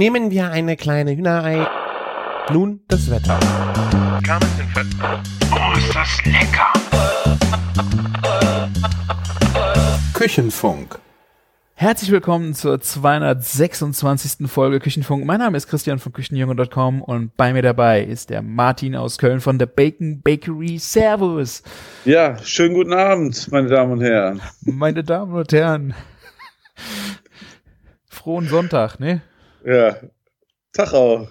Nehmen wir eine kleine Hühnerei. Nun das Wetter. Oh, ist das lecker! Küchenfunk. Herzlich willkommen zur 226. Folge Küchenfunk. Mein Name ist Christian von Küchenjunge.com und bei mir dabei ist der Martin aus Köln von der Bacon Bakery. Servus. Ja, schönen guten Abend, meine Damen und Herren. Meine Damen und Herren. Frohen Sonntag, ne? Ja. Tag auch.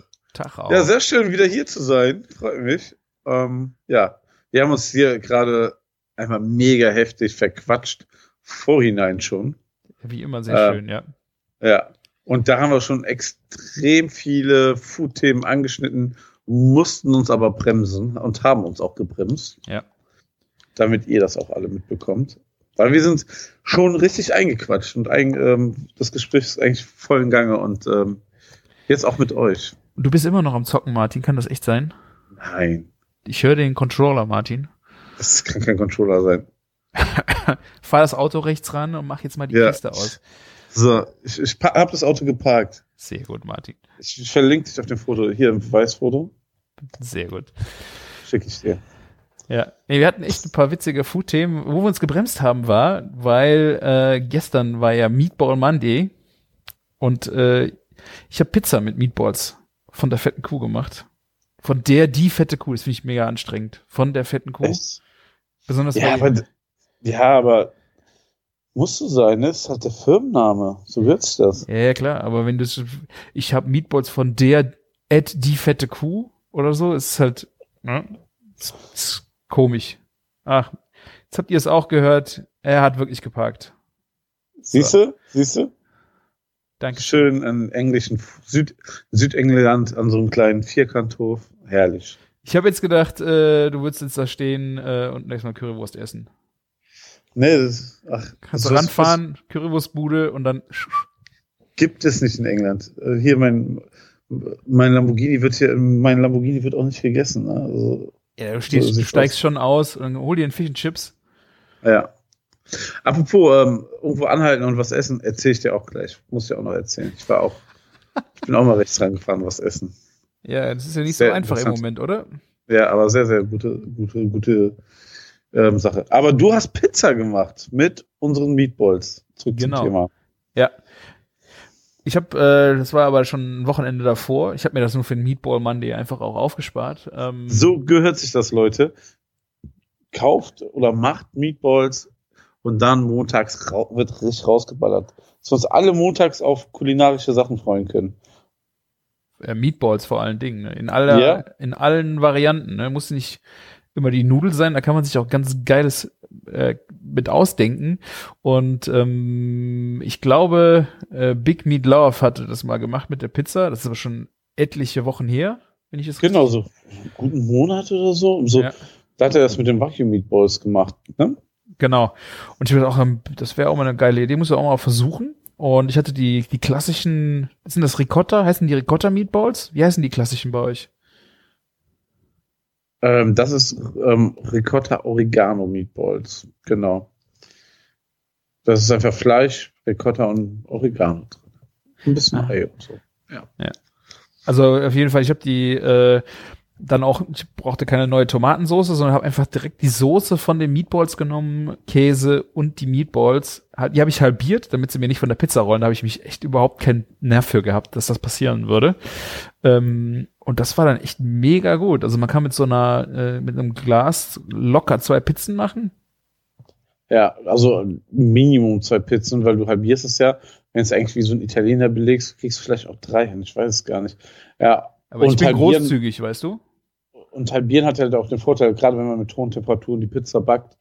Ja, sehr schön, wieder hier zu sein. Freut mich. Ähm, ja, wir haben uns hier gerade einmal mega heftig verquatscht. Vorhinein schon. Wie immer sehr Äh, schön, ja. Ja. Und da haben wir schon extrem viele Food-Themen angeschnitten, mussten uns aber bremsen und haben uns auch gebremst. Ja. Damit ihr das auch alle mitbekommt. Weil wir sind schon richtig eingequatscht und ein, ähm, das Gespräch ist eigentlich voll in Gange und ähm, jetzt auch mit euch. Du bist immer noch am Zocken, Martin. Kann das echt sein? Nein, Ich höre den Controller, Martin. das kann kein Controller sein. Fahr das Auto rechts ran und mach jetzt mal die Ja. Kiste aus. So, ich, ich habe das Auto geparkt. Sehr gut, Martin. Ich, ich verlinke dich auf dem Foto. Hier im Beweisfoto. Sehr gut. Schicke ich dir. Ja, nee, wir hatten echt ein paar witzige Food-Themen. Wo wir uns gebremst haben, war, weil äh, gestern war ja Meatball Monday und äh, ich habe Pizza mit Meatballs von der fetten Kuh gemacht. Von der die fette Kuh, das finde ich mega anstrengend. Von der fetten Kuh. Echt? Besonders Ja, aber, ja, aber musst du sein, ne? Das ist halt der Firmenname. So wird's das. ja, ja, klar, aber wenn du ich habe Meatballs von der at die fette Kuh oder so, ist halt ne, komisch. Ach, jetzt habt ihr es auch gehört. Er hat wirklich geparkt. Siehst du? Siehst du? Danke. Schön in englischen Süd Südengland an so einem kleinen Vierkanthof. Herrlich. Ich habe jetzt gedacht, äh, du würdest jetzt da stehen äh, und nächstes Mal Currywurst essen. Nee, das, ach, Kannst du ranfahren, Currywurstbude und dann. gibt es nicht in England. Äh, Hier mein, mein Lamborghini wird hier, mein Lamborghini wird auch nicht gegessen. Ne? Also, Ja, du, stehst, So du steigst aus. schon aus und hol dir einen Fish and Chips. ja. Apropos, ähm, irgendwo anhalten und was essen, erzähle ich dir auch gleich. Muss ich auch noch erzählen. Ich war auch, ich bin auch mal rechts rangefahren, was essen. Ja, das ist ja nicht Sehr so einfach im. Moment, oder? Ja, aber sehr, sehr gute, gute, gute ähm, Sache. Aber du hast Pizza gemacht mit unseren Meatballs. Zurück Genau. zum Thema. Ja. Ich habe, äh, das war aber schon ein Wochenende davor. Ich habe mir das nur für den Meatball Monday einfach auch aufgespart. Ähm, So gehört sich das, Leute. Kauft oder macht Meatballs und dann montags wird richtig rausgeballert. Dass wir uns alle montags auf kulinarische Sachen freuen können. äh, Meatballs vor allen Dingen. Ne? In aller, Ja. in allen Varianten. Ne? Muss nicht immer die Nudel sein, da kann man sich auch ganz geiles äh, mit ausdenken. Und ähm, ich glaube, äh, Big Meat Love hatte das mal gemacht mit der Pizza. Das ist aber schon etliche Wochen her, wenn ich es Genau, so einen guten Monat oder so. so Ja. Da hat er das mit den Vacuum Meatballs gemacht. Ne? Genau. Und ich würde auch, ähm, das wäre auch mal eine geile Idee, muss ich auch mal versuchen. Und ich hatte die, die klassischen, sind das Ricotta? Heißen die Ricotta Meatballs? Wie heißen die klassischen bei euch? Ähm, das ist ähm, Ricotta Oregano Meatballs. Genau. Das ist einfach Fleisch, Ricotta und Oregano drin. Ein bisschen Ah. Ei und so. Also auf jeden Fall, ich habe die äh, dann auch, ich brauchte keine neue Tomatensoße, sondern habe einfach direkt die Soße von den Meatballs genommen, Käse und die Meatballs. Halt, Die habe ich halbiert, damit sie mir nicht von der Pizza rollen. Da habe ich mich echt überhaupt keinen Nerv für gehabt, dass das passieren würde. Ähm, und das war dann echt mega gut. Also man kann mit so einer, äh, mit einem Glas locker zwei Pizzen machen. Ja, also Minimum zwei Pizzen, weil du halbierst es ja. Wenn es eigentlich wie so ein Italiener belegst, kriegst du vielleicht auch drei hin. Ich weiß es gar nicht. Ja, Aber ich Und bin halbieren- großzügig, weißt du? Und halbieren hat halt auch den Vorteil, gerade wenn man mit hohen Temperaturen die Pizza backt,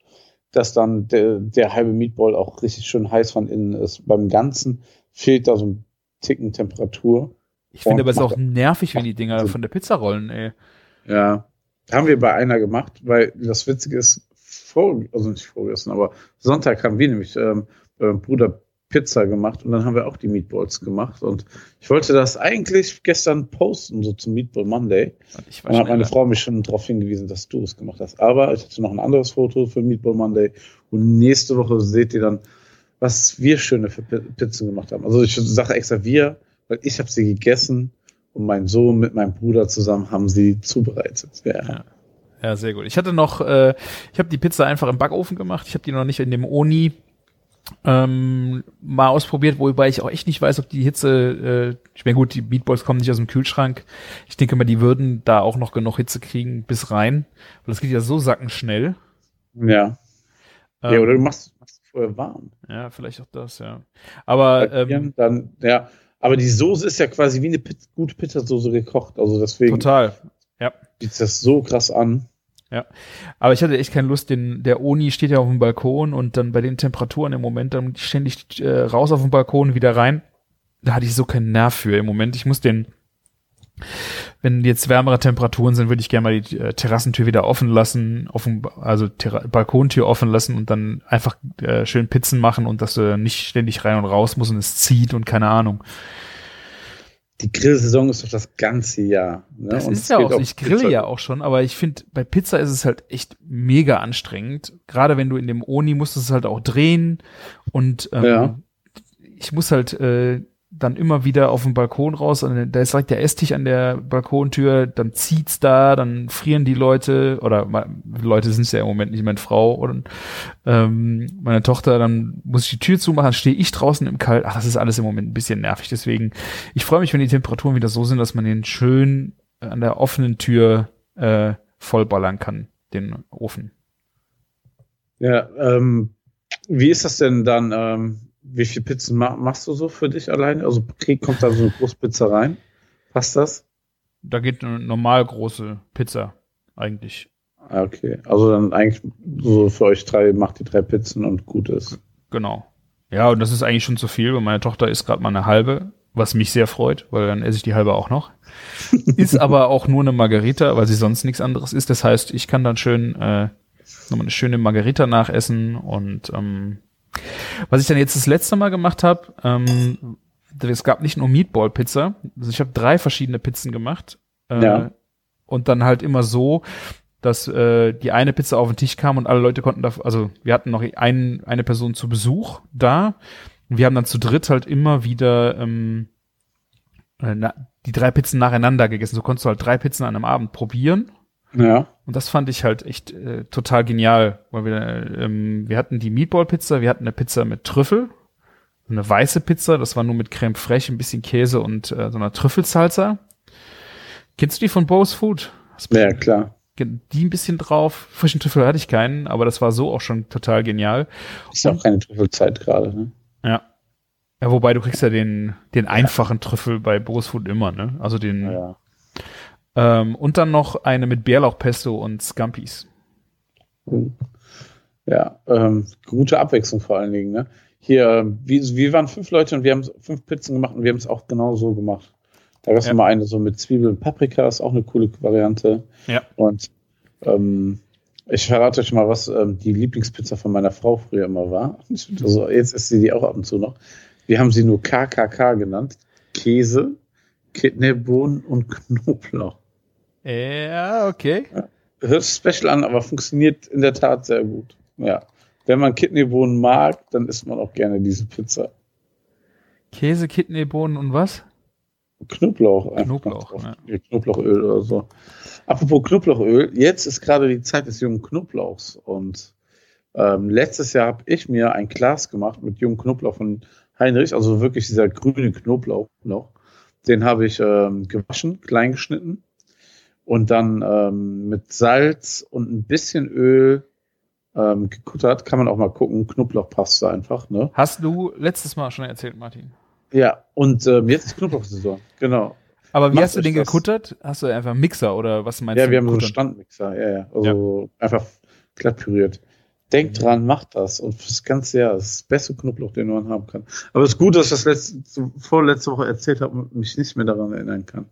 dass dann der, der halbe Meatball auch richtig schön heiß von innen ist. Beim Ganzen fehlt da so ein Ticken Temperatur. Ich finde aber es ist auch nervig, wenn die Dinger Also- von der Pizza rollen, ey. Ja, haben wir bei einer gemacht, weil das Witzige ist, vor, also nicht vorgestern, aber Sonntag haben wir nämlich ähm, bei meinem Bruder Pizza gemacht und dann haben wir auch die Meatballs gemacht und ich wollte das eigentlich gestern posten, so zum Meatball Monday. Und Dann hat meine. Frau mich schon darauf hingewiesen, dass du es gemacht hast. Aber ich hatte noch ein anderes Foto für Meatball Monday und nächste Woche seht ihr dann, was wir schöne Pizzen gemacht haben. Also ich sage extra wir, weil ich habe sie gegessen und mein Sohn mit meinem Bruder zusammen haben sie zubereitet. Ja. Ja. Ja, sehr gut. Ich hatte noch, äh, ich habe die Pizza einfach im Backofen gemacht. Ich habe die noch nicht in dem Oni ähm, mal ausprobiert, wobei ich auch echt nicht weiß, ob die Hitze, äh, ich meine gut, die Meatballs kommen nicht aus dem Kühlschrank. Ich denke mal, die würden da auch noch genug Hitze kriegen bis rein, weil das geht ja so sackenschnell. Ja. Ähm, ja, oder du machst, machst es vorher warm. ja, vielleicht auch das, ja. Aber ähm, dann, ja. Aber die Soße ist ja quasi wie eine Pizza, gute Pizzasoße gekocht. Also deswegen total. Ja. bietet das so krass an. Aber ich hatte echt keine Lust, den, der Oni steht ja auf dem Balkon und dann bei den Temperaturen im Moment dann ständig äh, raus auf dem Balkon wieder rein. Da hatte ich so keinen Nerv für im Moment. Ich muss den, wenn jetzt wärmere Temperaturen sind, würde ich gerne mal die äh, Terrassentür wieder offen lassen, offen, also Terra Balkontür offen lassen und dann einfach äh, schön Pizzen machen und dass du nicht ständig rein und raus musst und es zieht und keine Ahnung. Die Grillsaison ist doch das ganze Jahr. Ne? Das Und ist ja auch, auf ich grille Pizza- ja auch schon, aber ich finde, bei Pizza ist es halt echt mega anstrengend. Gerade wenn du in dem Oni musst es halt auch drehen und ähm, Ja. ich muss halt äh, dann immer wieder auf den Balkon raus, und da ist direkt der Esstisch an der Balkontür, dann zieht's da, dann frieren die Leute, oder Leute sind es ja im Moment nicht, meine Frau oder ähm, meine Tochter, dann muss ich die Tür zumachen, stehe ich draußen im Kalt. Ach, das ist alles im Moment ein bisschen nervig. Deswegen, ich freue mich, wenn die Temperaturen wieder so sind, dass man den schön an der offenen Tür äh, vollballern kann, den Ofen. Ja, ähm, wie ist das denn dann? Ähm, wie viel Pizzen ma machst du so für dich alleine? Also kommt da so eine Großpizza rein? Passt das? Da geht eine normal große Pizza eigentlich. Ah, Okay, also dann eigentlich so für euch drei macht die drei Pizzen und gut ist. Genau. Ja, und das ist eigentlich schon zu viel, weil meine Tochter isst gerade mal eine halbe, was mich sehr freut, weil dann esse ich die halbe auch noch. ist aber auch nur eine Margarita, weil sie sonst nichts anderes ist. Das heißt, ich kann dann schön äh, nochmal eine schöne Margarita nachessen und ähm, was ich dann jetzt das letzte Mal gemacht habe, ähm, es gab nicht nur Meatball-Pizza, also ich habe drei verschiedene Pizzen gemacht. Äh, Ja. Und dann halt immer so, dass äh, die eine Pizza auf den Tisch kam und alle Leute konnten da, also wir hatten noch einen, eine Person zu Besuch da. Und wir haben dann zu dritt halt immer wieder ähm, äh, na, die drei Pizzen nacheinander gegessen. So konntest du halt drei Pizzen an einem Abend probieren. Ja. Und das fand ich halt echt äh, total genial, weil wir, äh, ähm, wir hatten die Meatball-Pizza, wir hatten eine Pizza mit Trüffel, eine weiße Pizza, das war nur mit Creme fraiche, ein bisschen Käse und äh, so einer Trüffelsalsa. Kennst du die von Bo's Food? Ja, klar. die ein bisschen drauf. Frischen Trüffel hatte ich keinen, aber das war so auch schon total genial. Ist auch keine Trüffelzeit gerade, ne? Ja. Ja, wobei du kriegst ja den, den einfachen Trüffel bei Bo's Food immer, ne? Also den, Ja. Ähm, und dann noch eine mit Bärlauchpesto und Scampis. Ja, ähm, gute Abwechslung vor allen Dingen, ne? Hier, ähm, wir, wir waren fünf Leute und wir haben fünf Pizzen gemacht und wir haben es auch genau so gemacht. Da gab es Ja. mal eine so mit Zwiebeln und Paprika, ist auch eine coole Variante. Ja. Und ähm, ich verrate euch mal, was ähm, die Lieblingspizza von meiner Frau früher immer war. Also jetzt ist sie die auch ab und zu noch. Wir haben sie nur KKK genannt. Käse, Kidneybohnen und Knoblauch. Ja, okay. Hört sich special an, aber funktioniert in der Tat sehr gut. Ja. Wenn man Kidneybohnen mag, dann isst man auch gerne diese Pizza. Käse, Kidneybohnen und was? Knoblauch. Knoblauch, ja. Ja, Knoblauchöl oder so. Apropos Knoblauchöl, jetzt ist gerade die Zeit des jungen Knoblauchs und ähm, letztes Jahr habe ich mir ein Glas gemacht mit jungen Knoblauch von Heinrich, also wirklich dieser grüne Knoblauch noch. Den habe ich ähm, gewaschen, klein geschnitten und dann ähm, mit Salz und ein bisschen Öl ähm, gekuttert. Kann man auch mal gucken. Knoblauchpaste einfach, ne? Hast du letztes Mal schon erzählt, Martin. Ja, und ähm, jetzt ist Knoblauchsaison. Genau. Aber wie Macht hast du den das. gekuttert? Hast du einfach einen Mixer oder was meinst Ja, du? wir haben so einen? Standmixer, ja, ja. Also einfach glatt püriert. Denkt dran, macht das. Und fürs ganze Jahr das ist das beste Knoblauch, den man haben kann. Aber es ist gut, dass ich das letzte, vorletzte Woche erzählt habe und mich nicht mehr daran erinnern kann.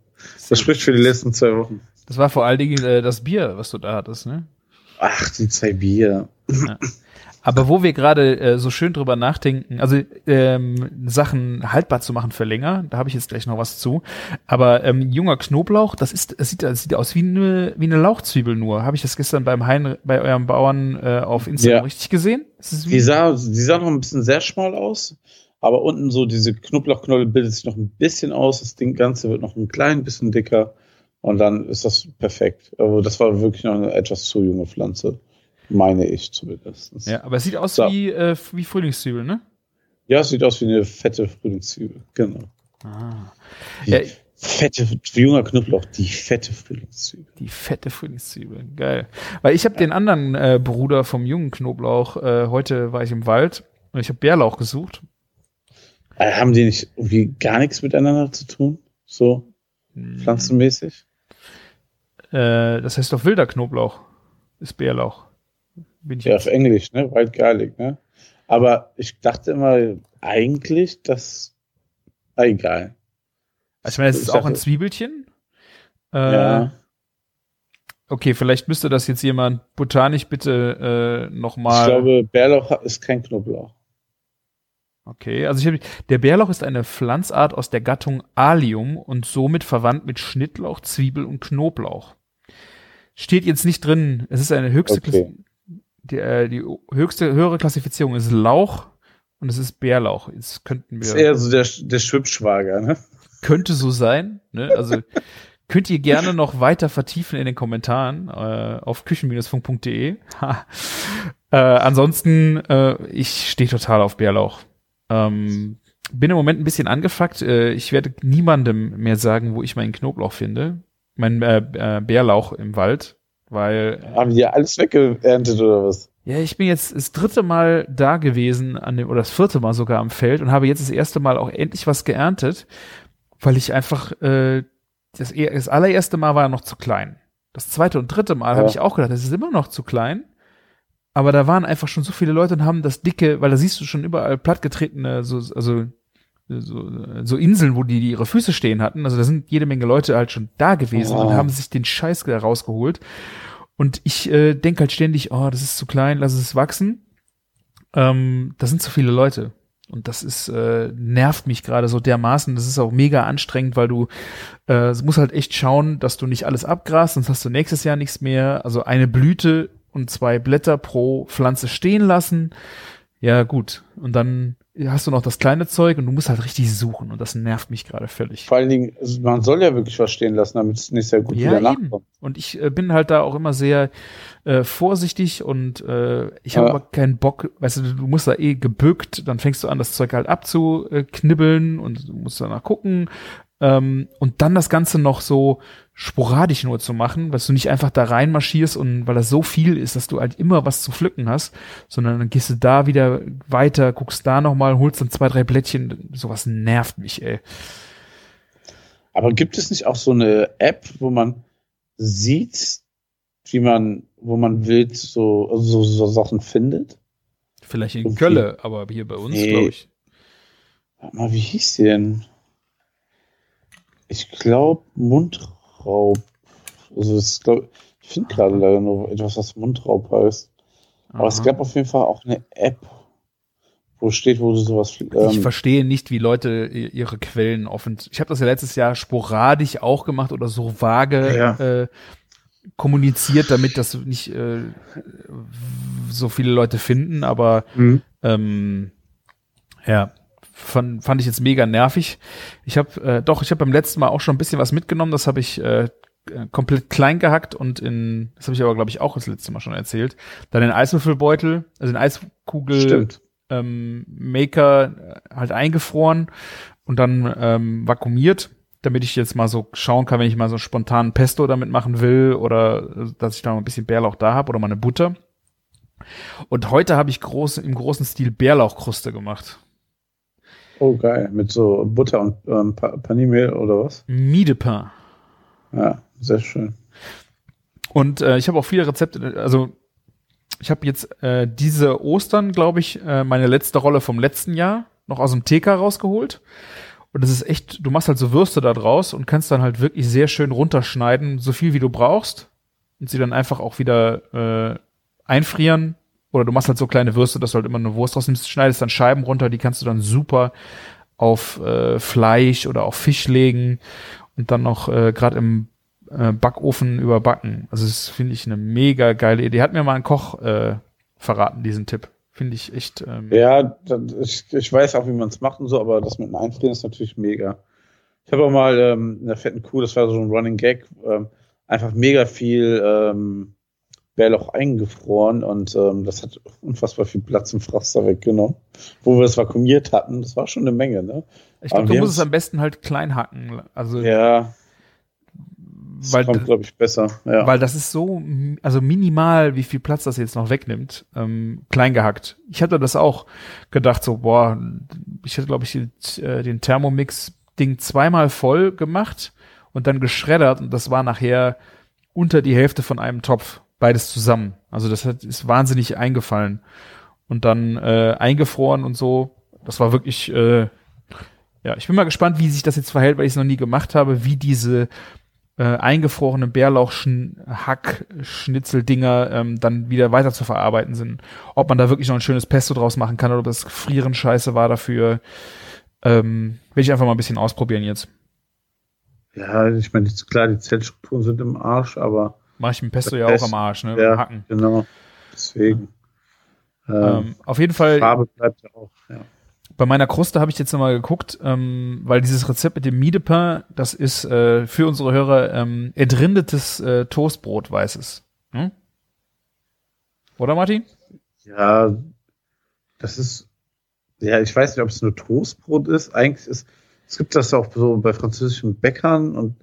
Das spricht für die letzten zwei Wochen. Das war vor allen Dingen äh, das Bier, was du da hattest, ne? Ach, die zwei Bier. Aber wo wir gerade äh, so schön drüber nachdenken, also ähm, Sachen haltbar zu machen für länger, da habe ich jetzt gleich noch was zu. Aber ähm, junger Knoblauch, das ist, das sieht, das sieht aus wie eine, wie eine Lauchzwiebel nur. Habe ich das gestern beim Hein, bei eurem Bauern äh, auf Instagram Ja. richtig gesehen? Die sah, die sah noch ein bisschen sehr schmal aus. aber unten so diese Knoblauchknolle bildet sich noch ein bisschen aus. Das Ding Ganze wird noch ein klein bisschen dicker. Und dann ist das perfekt. Aber das war wirklich noch eine etwas zu junge Pflanze. Meine ich zumindest. Ja, aber es sieht aus So. wie, äh, wie Frühlingszwiebel, ne? Ja, es sieht aus wie eine fette Frühlingszwiebel. Genau. Ah. Die Ja, fette, junger Knoblauch, die fette Frühlingszwiebel. die fette Frühlingszwiebel. Geil. Weil ich habe den anderen äh, Bruder vom jungen Knoblauch, äh, heute war ich im Wald und ich habe Bärlauch gesucht. Äh, haben die nicht irgendwie gar nichts miteinander zu tun? So Hm. pflanzenmäßig? Äh, das heißt doch wilder Knoblauch. Ist Bärlauch. Bin ich Ja, auf Englisch, ne? Wild Garlic, ne? Aber ich dachte immer eigentlich, dass. Ah, egal. Also ich meine, es ist Ich auch ein Zwiebelchen. Äh, Ja. Okay, vielleicht müsste das jetzt jemand botanisch bitte äh, Ich nochmal. glaube, Bärlauch ist kein Knoblauch. Okay, also ich hab, der Bärlauch ist eine Pflanzart aus der Gattung Allium und somit verwandt mit Schnittlauch, Zwiebel und Knoblauch. Steht jetzt nicht drin. Es ist eine höchste, Okay. Die, äh, die höchste, höhere Klassifizierung ist Lauch und es ist Bärlauch. Jetzt könnten Ist wir, eher so der, der Schwippschwager, ne? könnte so sein, ne? Also, könnt ihr gerne noch weiter vertiefen in den Kommentaren äh, auf küchen-funk.de. Äh, ansonsten, äh, ich stehe total auf Bärlauch. Ähm, bin im Moment ein bisschen angefuckt. Äh, ich werde niemandem mehr sagen, wo ich meinen Knoblauch finde. Mein äh, äh, Bärlauch im Wald, weil Haben die ja alles weggeerntet oder was? ja, ich bin jetzt das dritte Mal da gewesen an dem oder das vierte Mal sogar am Feld und habe jetzt das erste Mal auch endlich was geerntet, weil ich einfach äh, das, e- das allererste Mal war ja noch zu klein. Das zweite und dritte Mal Ja. habe ich auch gedacht, das ist immer noch zu klein. Aber da waren einfach schon so viele Leute und haben das dicke, weil da siehst du schon überall plattgetretene, so, also so, so Inseln, wo die, die ihre Füße stehen hatten. Also da sind jede Menge Leute halt schon da gewesen Oh. und haben sich den Scheiß da rausgeholt. Und ich äh, denke halt ständig, oh, das ist zu klein, lass es wachsen. Ähm, da sind zu viele Leute. Und das ist, äh, nervt mich gerade so dermaßen. Das ist auch mega anstrengend, weil du äh, musst halt echt schauen, dass du nicht alles abgrast, sonst hast du nächstes Jahr nichts mehr. Also eine Blüte und zwei Blätter pro Pflanze stehen lassen. Ja, gut. Und dann hast du noch das kleine Zeug und du musst halt richtig suchen und das nervt mich gerade völlig. Vor allen Dingen, also man soll ja wirklich was stehen lassen, damit es nicht sehr gut Ja, wieder eben. nachkommt. Und ich äh, bin halt da auch immer sehr äh, vorsichtig und äh, ich habe Ja. aber keinen Bock, weißt du, du musst da eh gebückt, dann fängst du an, das Zeug halt abzuknibbeln und du musst danach gucken. Ähm, und dann das Ganze noch so sporadisch nur zu machen, dass du nicht einfach da reinmarschierst und weil das so viel ist, dass du halt immer was zu pflücken hast, sondern dann gehst du da wieder weiter, guckst da nochmal, holst dann zwei, drei Blättchen. Sowas nervt mich, ey. Aber gibt es nicht auch so eine App, wo man sieht, wie man, wo man wild so, so, so Sachen findet? Vielleicht in Okay. Kölle, aber hier bei uns, Nee. glaube ich. Warte mal, wie hieß die denn? Ich glaube Mundraub. Also es ist, glaub, ich finde gerade leider nur etwas, was Mundraub heißt. Aber es Aha. gab auf jeden Fall auch eine App, wo steht, wo du sowas. Ich Ähm, verstehe nicht, wie Leute ihre Quellen offen. Ich habe das ja letztes Jahr sporadisch auch gemacht oder so vage Ja. äh, kommuniziert, damit das nicht äh, so viele Leute finden. Aber hm. ähm, ja, fand, fand ich jetzt mega nervig. Ich habe äh, doch, ich habe beim letzten Mal auch schon ein bisschen was mitgenommen. Das habe ich äh, äh, komplett klein gehackt und in, das habe ich aber glaube ich auch das letzte Mal schon erzählt. Dann den Eiswürfelbeutel, also den Eiskugel Stimmt. ähm, Maker äh, halt eingefroren und dann ähm, vakuumiert, damit ich jetzt mal so schauen kann, wenn ich mal so spontan Pesto damit machen will oder äh, dass ich da mal ein bisschen Bärlauch da habe oder mal eine Butter. Und heute habe ich groß, im großen Stil Bärlauchkruste gemacht. Oh, geil. Mit so Butter und ähm, Pa- Paniermehl oder was? Miedepin. Ja, sehr schön. Und äh, ich habe auch viele Rezepte, also ich habe jetzt äh, diese Ostern, glaube ich, äh, meine letzte Rolle vom letzten Jahr noch aus dem TK rausgeholt. Und das ist echt, du machst halt so Würste da draus und kannst dann halt wirklich sehr schön runterschneiden, so viel wie du brauchst. Und sie dann einfach auch wieder äh, einfrieren. Oder du machst halt so kleine Würste, dass du halt immer eine Wurst rausnimmst, schneidest dann Scheiben runter, die kannst du dann super auf äh, Fleisch oder auf Fisch legen und dann noch äh, gerade im äh, Backofen überbacken. Also das finde ich eine mega geile Idee. Hat mir mal ein Koch äh, verraten, diesen Tipp. Finde ich echt. Ähm, Ja, ich, ich weiß auch, wie man es macht und so, aber das mit dem Einfrieren ist natürlich mega. Ich habe auch mal ähm, in der fetten Kuh, das war so ein Running Gag, ähm, einfach mega viel ähm, Bärlauch eingefroren und ähm, das hat unfassbar viel Platz im Froster weggenommen. Wo wir es vakuumiert hatten, das war schon eine Menge, ne? ich glaube, du musst es am besten halt klein hacken. Also, Ja, das weil, kommt, glaube ich, besser. Ja. weil das ist so, also minimal, wie viel Platz das jetzt noch wegnimmt, ähm, klein gehackt. Ich hatte das auch gedacht, so, boah, ich hätte, glaube ich, den, äh, den Thermomix-Ding zweimal voll gemacht und dann geschreddert und das war nachher unter die Hälfte von einem Topf, beides zusammen. Also das hat, ist wahnsinnig eingefallen und dann äh, eingefroren und so. Das war wirklich, äh, ja, ich bin mal gespannt, wie sich das jetzt verhält, weil ich es noch nie gemacht habe, wie diese äh, eingefrorenen Bärlauch-Hack-Schnitzel-Dinger ähm, dann wieder weiter zu verarbeiten sind. Ob man da wirklich noch ein schönes Pesto draus machen kann oder ob das Frieren scheiße war dafür. Ähm, will ich einfach mal ein bisschen ausprobieren jetzt. ja, ich meine, klar, die Zellstrukturen sind im Arsch, aber Mach ich mit Pesto ja auch am Arsch, ne? ja. Hacken. genau, deswegen. Ähm, Ähm, auf jeden Fall, Farbe bleibt ja auch, ja. bei meiner Kruste habe ich jetzt nochmal geguckt, ähm, weil dieses Rezept mit dem Miedepin, das ist äh, für unsere Hörer ähm, entrindetes äh, Toastbrot, weißes. Hm? Oder Martin? Ja, das ist, ja, ich weiß nicht, ob es nur Toastbrot ist. Eigentlich ist, es gibt das auch so bei französischen Bäckern und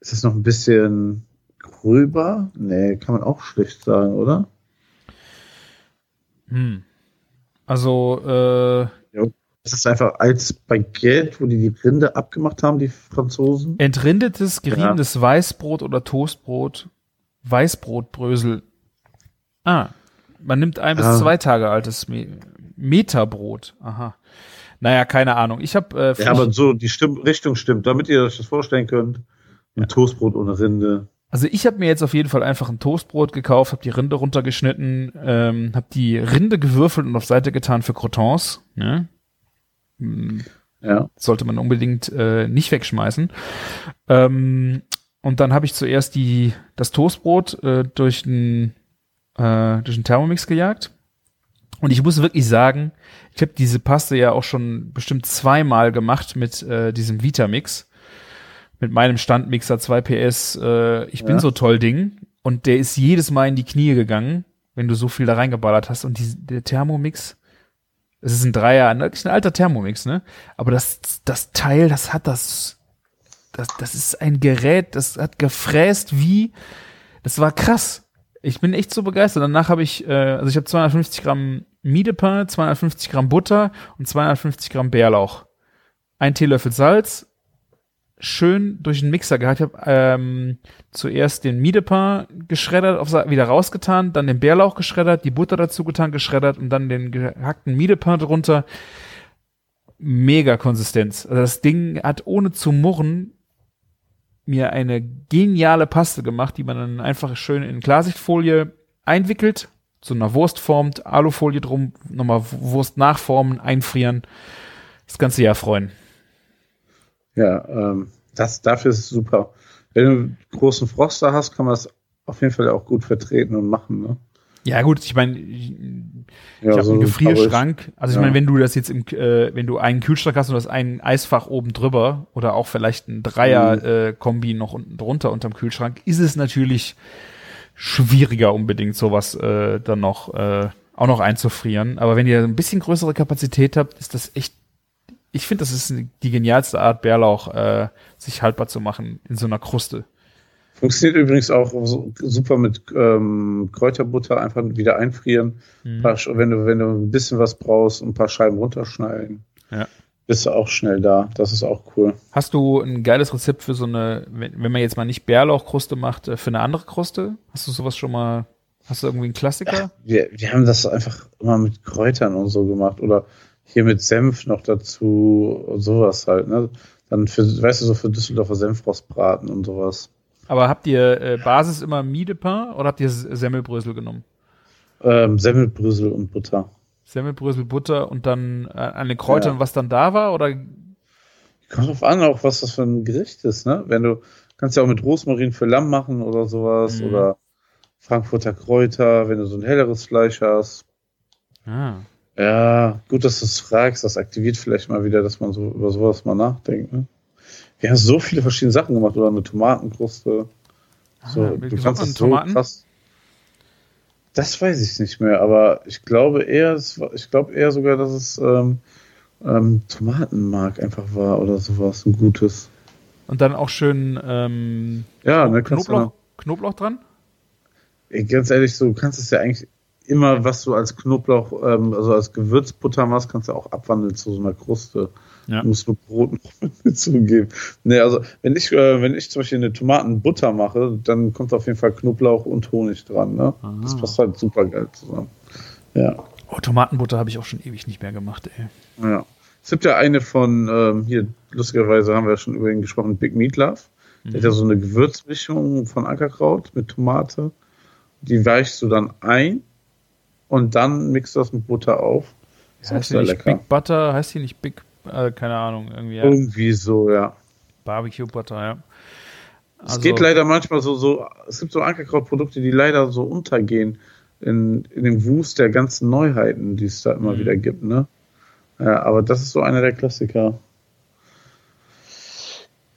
ist es noch ein bisschen gröber? Nee, kann man auch schlecht sagen, oder? Hm. Also, äh, Es ist einfach als Baguette, wo die die Rinde abgemacht haben, die Franzosen. Entrindetes, geriebenes Weißbrot oder Toastbrot, Weißbrotbrösel. Ah, man nimmt ein bis Ah. zwei Tage altes Me Metabrot. Aha. Naja, keine Ahnung. Ich habe äh, Ja, aber so die Stimm Richtung stimmt, damit ihr euch das vorstellen könnt. Ein Toastbrot ohne Rinde. Also ich habe mir jetzt auf jeden Fall einfach ein Toastbrot gekauft, habe die Rinde runtergeschnitten, ähm, habe die Rinde gewürfelt und auf Seite getan für Croutons. Ne? Hm, Ja. sollte man unbedingt äh, nicht wegschmeißen. Ähm, und dann habe ich zuerst die, das Toastbrot äh, durch den äh, durch den Thermomix gejagt. Und ich muss wirklich sagen, ich habe diese Paste ja auch schon bestimmt zweimal gemacht mit äh, diesem Vitamix, mit meinem Standmixer 2 PS. Äh, ich bin Ja. so toll Ding. Und der ist jedes Mal in die Knie gegangen, wenn du so viel da reingeballert hast. Und die, der Thermomix, es ist ein Dreier, ein, ein alter Thermomix, ne? Aber das, das Teil, das hat das, das, das ist ein Gerät, das hat gefräst wie, das war krass. Ich bin echt so begeistert. Danach habe ich, äh, also ich habe 250 Gramm Miedepin, 250 Gramm Butter und 250 Gramm Bärlauch. Ein Teelöffel Salz, schön durch den Mixer gehabt. Ich habe ähm, zuerst den Miedepin geschreddert, auf, wieder rausgetan, dann den Bärlauch geschreddert, die Butter dazu getan, geschreddert und dann den gehackten Miedepin drunter. Mega Konsistenz. Also das Ding hat ohne zu murren mir eine geniale Paste gemacht, die man dann einfach schön in Klarsichtfolie einwickelt, zu einer Wurst formt, Alufolie drum, nochmal Wurst nachformen, einfrieren, das ganze Jahr freuen. Ja, ähm, das, dafür ist es super. Wenn du einen großen Froster hast, kann man das auf jeden Fall auch gut vertreten und machen. Ne? Ja gut, ich meine, ich, Ja, habe so einen ein Gefrierschrank. Also ich Ja. meine, wenn du das jetzt im, äh, wenn du einen Kühlschrank hast und das ein Eisfach oben drüber oder auch vielleicht ein Dreier-Kombi noch unten drunter unterm Kühlschrank, ist es natürlich schwieriger unbedingt sowas äh, dann noch äh, auch noch einzufrieren. Aber wenn ihr ein bisschen größere Kapazität habt, ist das echt. Ich finde, das ist die genialste Art, Bärlauch äh, sich haltbar zu machen in so einer Kruste. Funktioniert übrigens auch so, super mit ähm, Kräuterbutter, einfach wieder einfrieren. Mhm. Ein paar Wenn, du, wenn du ein bisschen was brauchst, ein paar Scheiben runterschneiden, Ja. bist du auch schnell da. Das ist auch cool. Hast du ein geiles Rezept für so eine, wenn, wenn man jetzt mal nicht Bärlauchkruste macht, äh, für eine andere Kruste? Hast du sowas schon mal, hast du irgendwie einen Klassiker? Wir, wir haben das einfach immer mit Kräutern und so gemacht. Oder hier mit Senf noch dazu und sowas halt. Ne? Dann für, weißt du, so für Düsseldorfer Senfrostbraten und sowas. Aber habt ihr äh, Basis immer Miedepin oder habt ihr Semmelbrösel genommen? Ähm, Semmelbrösel und Butter. Semmelbrösel, Butter und dann äh, an den Kräutern, Ja. was dann da war? Oder Kommt drauf an, auch was das für ein Gericht ist, ne? Wenn du kannst ja auch mit Rosmarin für Lamm machen oder sowas Mhm. oder Frankfurter Kräuter, wenn du so ein helleres Fleisch hast. Ah. Ja, gut, dass du es fragst. Das aktiviert vielleicht mal wieder, dass man so über sowas mal nachdenkt. Ne? Wir haben so viele verschiedene Sachen gemacht oder eine Tomatenkruste. So, Ah, du kannst es so Tomaten? krass. Das weiß ich nicht mehr, aber ich glaube eher, ich glaube eher sogar, dass es ähm, ähm, Tomatenmark einfach war oder sowas, ein gutes. Und dann auch schön ähm, Ja, ne, Knoblauch, du, Knoblauch dran? ey, ganz ehrlich, so, du kannst es ja eigentlich immer, was du als Knoblauch, ähm, also als Gewürzbutter machst, kannst du auch abwandeln zu so einer Kruste. Ja. Du musst nur Brot noch mit zugeben. Nee, also wenn ich, äh, wenn ich zum Beispiel eine Tomatenbutter mache, dann kommt auf jeden Fall Knoblauch und Honig dran. Ne? Das Ah. passt halt super geil zusammen. Ja. Oh, Tomatenbutter habe ich auch schon ewig nicht mehr gemacht, ey. Ja. Es gibt ja eine von, ähm, hier, lustigerweise haben wir ja schon über ihn gesprochen, Big Meat Love. Der hat ja so eine Gewürzmischung von Ackerkraut mit Tomate. Die weichst du dann ein und dann mixt das mit Butter auf. Ist auch heißt die sehr nicht lecker. Big Butter? Heißt die nicht Big, äh, keine Ahnung, irgendwie, ja. Irgendwie so, ja. Barbecue Butter, ja. Es Also- geht leider manchmal so, so, es gibt so Ankerkrautprodukte, die leider so untergehen in, in dem Wust der ganzen Neuheiten, die es da immer Mhm. wieder gibt, ne? Ja, aber das ist so einer der Klassiker.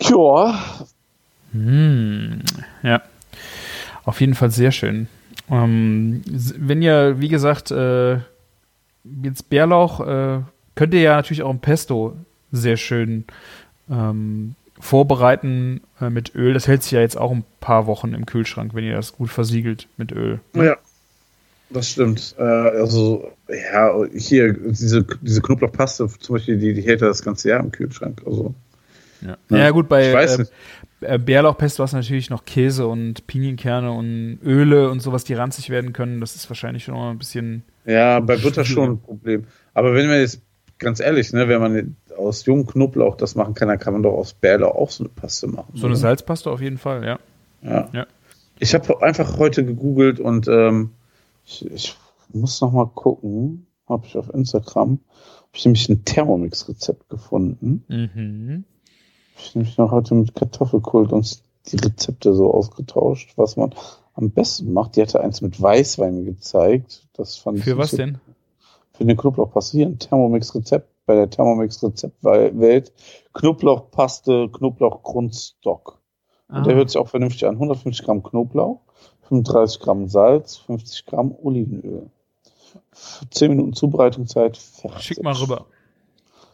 Ja, Hm, ja. Auf jeden Fall sehr schön. Ähm, wenn ihr, wie gesagt, äh, jetzt Bärlauch, äh, könnt ihr ja natürlich auch im Pesto sehr schön ähm, vorbereiten äh, mit Öl. Das hält sich ja jetzt auch ein paar Wochen im Kühlschrank, wenn ihr das gut versiegelt mit Öl. ja. Das stimmt. Äh, also, ja, hier, diese, diese Knoblauchpaste zum Beispiel, die, die hält das ganze Jahr im Kühlschrank. Also, Ja, Ja. ja gut, bei äh, Bärlauchpesto hast du natürlich noch Käse und Pinienkerne und Öle und sowas, die ranzig werden können. Das ist wahrscheinlich schon mal ein bisschen. Ja, bei Butter schon ein Problem. Aber wenn man jetzt, ganz ehrlich, ne, wenn man aus jungen Knoblauch das machen kann, dann kann man doch aus Bärlauch auch so eine Paste machen. So eine oder? Salzpaste auf jeden Fall, ja. Ja. Ja. Ich habe einfach heute gegoogelt und ähm, ich, ich muss noch mal gucken, habe ich auf Instagram, habe ich nämlich ein Thermomix-Rezept gefunden. Mhm. Ich nämlich noch heute mit Kartoffelkult uns die Rezepte so ausgetauscht, was man am besten macht. Die hatte eins mit Weißwein gezeigt. Das fand ich Für was so- denn? Für den Knoblauchpaste. Hier ein Thermomix-Rezept bei der Thermomix-Rezeptwelt. Knoblauchpaste, Knoblauchgrundstock. Und der Ah. hört sich auch vernünftig an. 150 Gramm Knoblauch, 35 Gramm Salz, 50 Gramm Olivenöl. 10 Minuten Zubereitungszeit. Fertig. Schick mal rüber.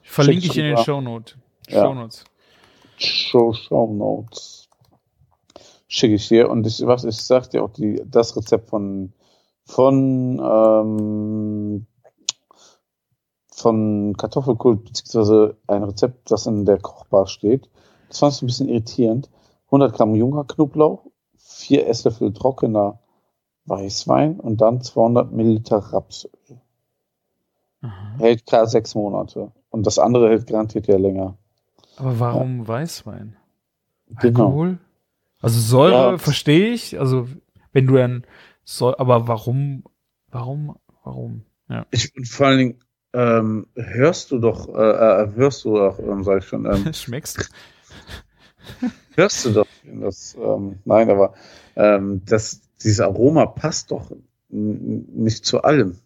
Verlinke Schick ich in den rüber. Shownote. Ja. Show, Show Notes. Schicke ich dir. Und ich, was, ich sag dir auch die, das Rezept von, von, ähm, von Kartoffelkult, beziehungsweise ein Rezept, das in der Kochbar steht. Das fand ich ein bisschen irritierend. 100 Gramm junger Knoblauch, 4 Esslöffel trockener Weißwein und dann 200 Milliliter Rapsöl. Aha. Hält gerade sechs Monate. Und das andere hält garantiert ja länger. Aber warum Weißwein? Genau. Alkohol? Also Säure Ja. verstehe ich. Also wenn du dann Säure, aber warum, warum, warum? Ja. Ich, und vor allen Dingen, ähm, hörst du doch, äh, äh, hörst du doch, ähm, sag ich schon, ähm, Schmeckst? hörst du doch, das, ähm, nein, aber ähm, das, dieses Aroma passt doch nicht zu allem,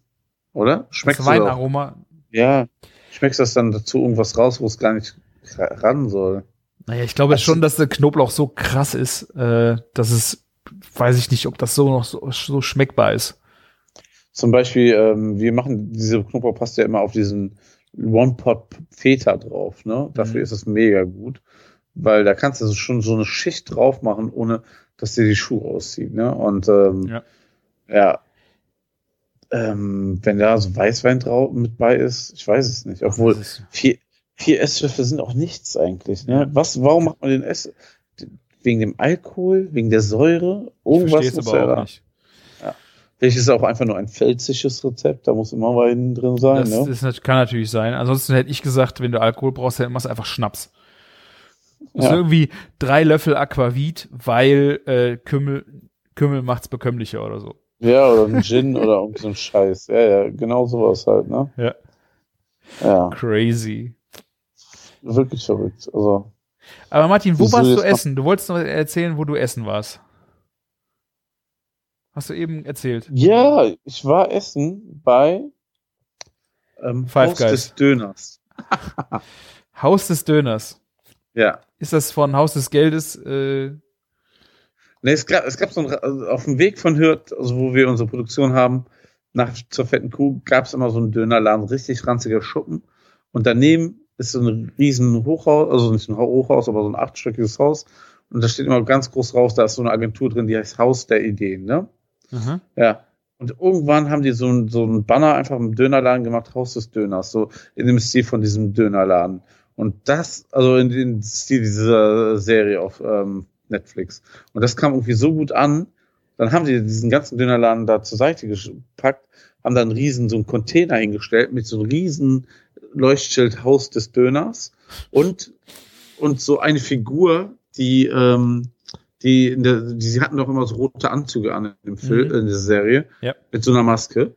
oder? Schmeckst Das Weinaroma. ja, schmeckst das dann dazu irgendwas raus, wo es gar nicht ran soll? Naja, ich glaube Also- schon, dass der Knoblauch so krass ist, äh, dass es, weiß ich nicht, ob das so noch so, so schmeckbar ist. Zum Beispiel, ähm, wir machen diese Knoblauchpaste ja immer auf diesen One-Pot-Feta drauf, ne? Dafür Mhm. ist es mega gut, weil da kannst du schon so eine Schicht drauf machen, ohne dass dir die Schuhe aussieht, ne? Und ähm, Ja. ja, ähm, wenn da so Weißwein drauf mit bei ist, ich weiß es nicht. Obwohl ist- vier, Esslöffel sind auch nichts eigentlich, ne? Was, warum macht man den Ess? Wegen dem Alkohol, wegen der Säure? Ich Irgendwas es muss aber ja auch da. nicht. Vielleicht ist es auch einfach nur ein pfälzisches Rezept, da muss immer Wein drin sein, Das, ne? das kann natürlich sein. Ansonsten hätte ich gesagt, wenn du Alkohol brauchst, dann machst du einfach Schnaps. Ist Ja. irgendwie drei Löffel Aquavit, weil äh, Kümmel, Kümmel macht's bekömmlicher oder so. Ja, oder ein Gin oder irgend so ein Scheiß. Ja, ja, genau sowas halt, ne? Ja. Ja, Crazy. Wirklich verrückt. Also, Aber Martin, wo warst du essen? Du wolltest noch erzählen, wo du essen warst. Hast du eben erzählt. ja, ich war essen bei Ähm, Five Haus Guys. des Döners. Haus des Döners. Ja. Ist das von Haus des Geldes? Äh, Nee, es gab, es gab so ein, also auf dem Weg von Hürth, also wo wir unsere Produktion haben, nach zur fetten Kuh, gab es immer so einen Dönerladen, richtig ranziger Schuppen. Und daneben ist so ein riesen Hochhaus, also nicht ein Hochhaus, aber so ein achtstöckiges Haus. Und da steht immer ganz groß raus, da ist so eine Agentur drin, die heißt Haus der Ideen, ne? aha. Ja. Und irgendwann haben die so ein, so ein Banner einfach im Dönerladen gemacht, Haus des Döners, so in dem Stil von diesem Dönerladen. Und das, also in dem Stil dieser Serie auf ähm, Netflix. Und das kam irgendwie so gut an. Dann haben die diesen ganzen Dönerladen da zur Seite gepackt, haben dann einen riesen, so einen Container hingestellt mit so einem riesen Leuchtschild Haus des Döners und, und so eine Figur, die, ähm, die, in der, die, sie hatten doch immer so rote Anzüge an in dem Film, Mhm. in der Serie, Ja. mit so einer Maske.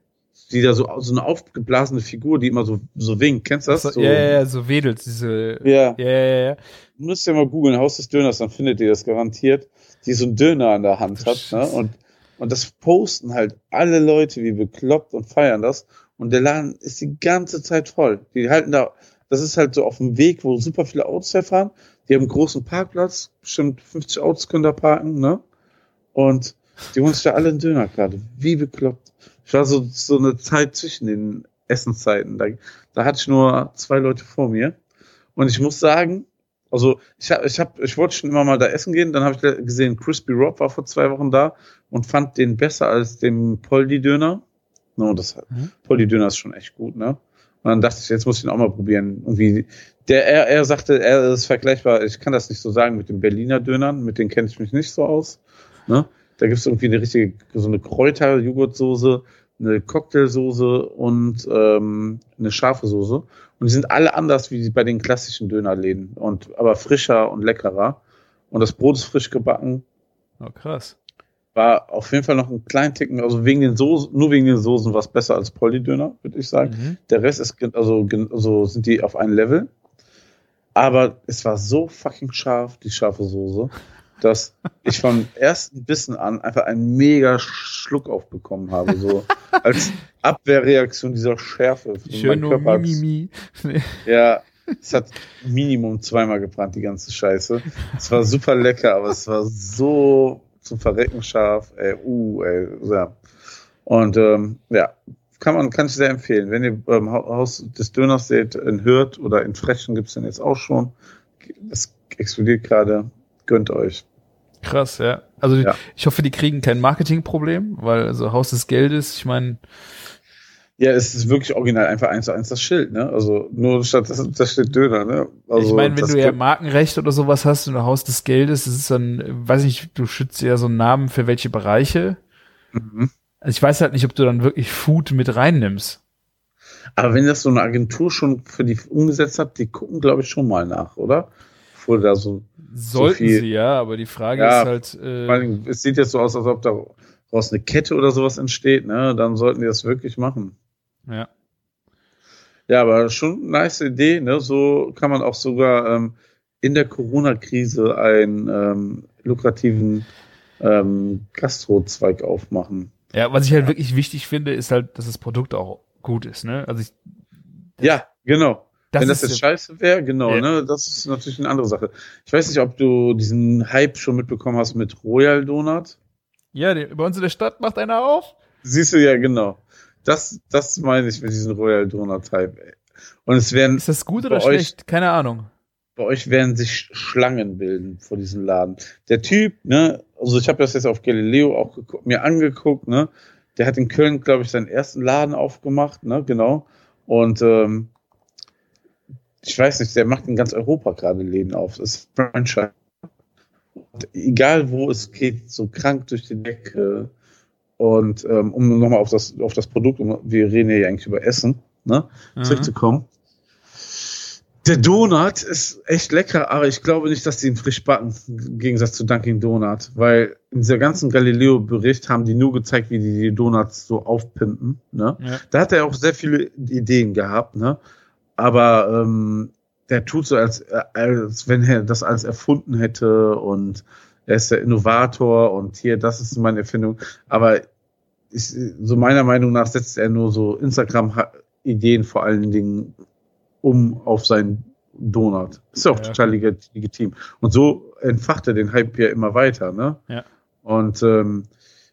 Die da so, so eine aufgeblasene Figur, die immer so, so winkt. Kennst du das? So, ja, ja, so wedelt diese. ja. Ja, ja, ja. Müsst ihr mal googeln, Haus des Döners, dann findet ihr das garantiert, die so einen Döner an der Hand hat. Ne? Und, und das posten halt alle Leute wie bekloppt und feiern das. Und der Laden ist die ganze Zeit voll. Die halten da, das ist halt so auf dem Weg, wo super viele Autos herfahren. Die haben einen großen Parkplatz, bestimmt 50 Autos können da parken, ne? Und die holen sich da alle einen Döner gerade. Wie bekloppt. Ich war so, so eine Zeit zwischen den Essenszeiten. Da, da hatte ich nur zwei Leute vor mir. Und ich muss sagen, also ich habe, ich habe, ich wollte schon immer mal da essen gehen. Dann habe ich gesehen, Crispy Rob war vor zwei Wochen da und fand den besser als den Poldi-Döner. No, das Mhm. Poldi-Döner ist schon echt gut, ne? Und dann dachte ich, jetzt muss ich ihn auch mal probieren. Irgendwie, der, er, er sagte, er ist vergleichbar. Ich kann das nicht so sagen mit den Berliner Dönern. Mit denen kenne ich mich nicht so aus. Ne? Da gibt's irgendwie eine richtige, so eine Kräuter-Joghurtsoße, eine Cocktailsoße und ähm, eine scharfe Soße. Und die sind alle anders wie bei den klassischen Dönerläden. Und aber frischer und leckerer. Und das Brot ist frisch gebacken. Oh, krass. War auf jeden Fall noch ein kleinen Ticken, also wegen den Soßen, nur wegen den Soßen war es besser als Polly-Döner, würde ich sagen. Mhm. Der Rest ist, also, also sind die auf einem Level. Aber es war so fucking scharf, die scharfe Soße, dass ich vom ersten Bissen an einfach einen mega Schluck aufbekommen habe, so als Abwehrreaktion dieser Schärfe. Schön nur Mimimi. Nee. ja, es hat Minimum zweimal gebrannt, die ganze Scheiße. Es war super lecker, aber es war so zum Verrecken scharf. Ey, uh, ey, ja. Und ähm, ja, kann man, kann ich sehr empfehlen. Wenn ihr beim Hau- Haus des Döners seht, in Hürth oder in Frechen gibt's den jetzt auch schon. Das explodiert gerade. Gönnt euch. Krass, ja. Also Ja. ich hoffe, die kriegen kein Marketingproblem, weil also Haus des Geldes, ich meine, Ja, es ist wirklich original einfach eins zu eins das Schild, ne? Also nur statt das, das steht Döner, ne? Also, ich meine, wenn du ja Markenrecht oder sowas hast und Haus des Geldes, das ist dann, weiß ich nicht, du schützt ja so einen Namen für welche Bereiche. Mhm. Also ich weiß halt nicht, ob du dann wirklich Food mit reinnimmst. Aber wenn das so eine Agentur schon für die umgesetzt hat, die gucken, glaube ich, schon mal nach, oder? Bevor da so, Sollten viel- sie ja, aber die Frage Ja, ist halt, äh, vor allem, es sieht jetzt so aus, als ob daraus eine Kette oder sowas entsteht, ne? Dann sollten die das wirklich machen. Ja. Ja, aber schon eine nice Idee, ne? So kann man auch sogar ähm, in der Corona-Krise einen ähm, lukrativen ähm, Gastrozweig aufmachen. Ja, was ich halt wirklich wichtig finde, ist halt, dass das Produkt auch gut ist, ne? Also ich, Ja, genau. das Wenn das jetzt scheiße wäre, genau, Ja. ne, das ist natürlich eine andere Sache. Ich weiß nicht, ob du diesen Hype schon mitbekommen hast mit Royal Donut. ja, bei uns in der Stadt macht einer auf. Siehst du ja, genau. Das, das meine ich mit diesem Royal Donut Hype. ey. Und es werden, Ist das gut oder euch- schlecht? Keine Ahnung. bei euch werden sich Schlangen bilden vor diesem Laden. Der Typ, ne, also ich habe das jetzt auf Galileo auch mir angeguckt, ne, der hat in Köln, glaube ich, seinen ersten Laden aufgemacht, ne, genau. Und ähm, ich weiß nicht, der macht in ganz Europa gerade Läden auf. Das ist Franchise. Und egal wo es geht, so krank durch die Decke. Und ähm, um nochmal auf das, auf das Produkt, wir reden ja eigentlich über Essen, ne, Mhm. zurückzukommen. Der Donut ist echt lecker, aber ich glaube nicht, dass die ihn frisch backen, im Gegensatz zu Dunkin' Donut, weil in dieser ganzen Galileo-Bericht haben die nur gezeigt, wie die die Donuts so aufpimpen. Ne? Ja. Da hat er auch sehr viele Ideen gehabt, ne? aber ähm, der tut so, als, äh, als wenn er das alles erfunden hätte und er ist der Innovator und hier, das ist meine Erfindung. Aber ich, so meiner Meinung nach setzt er nur so Instagram Ideen vor allen Dingen um auf seinen Donut. Ist ja auch Ja, total legit- legitim. Und so entfacht er den Hype ja immer weiter, ne? Ja. Und ähm,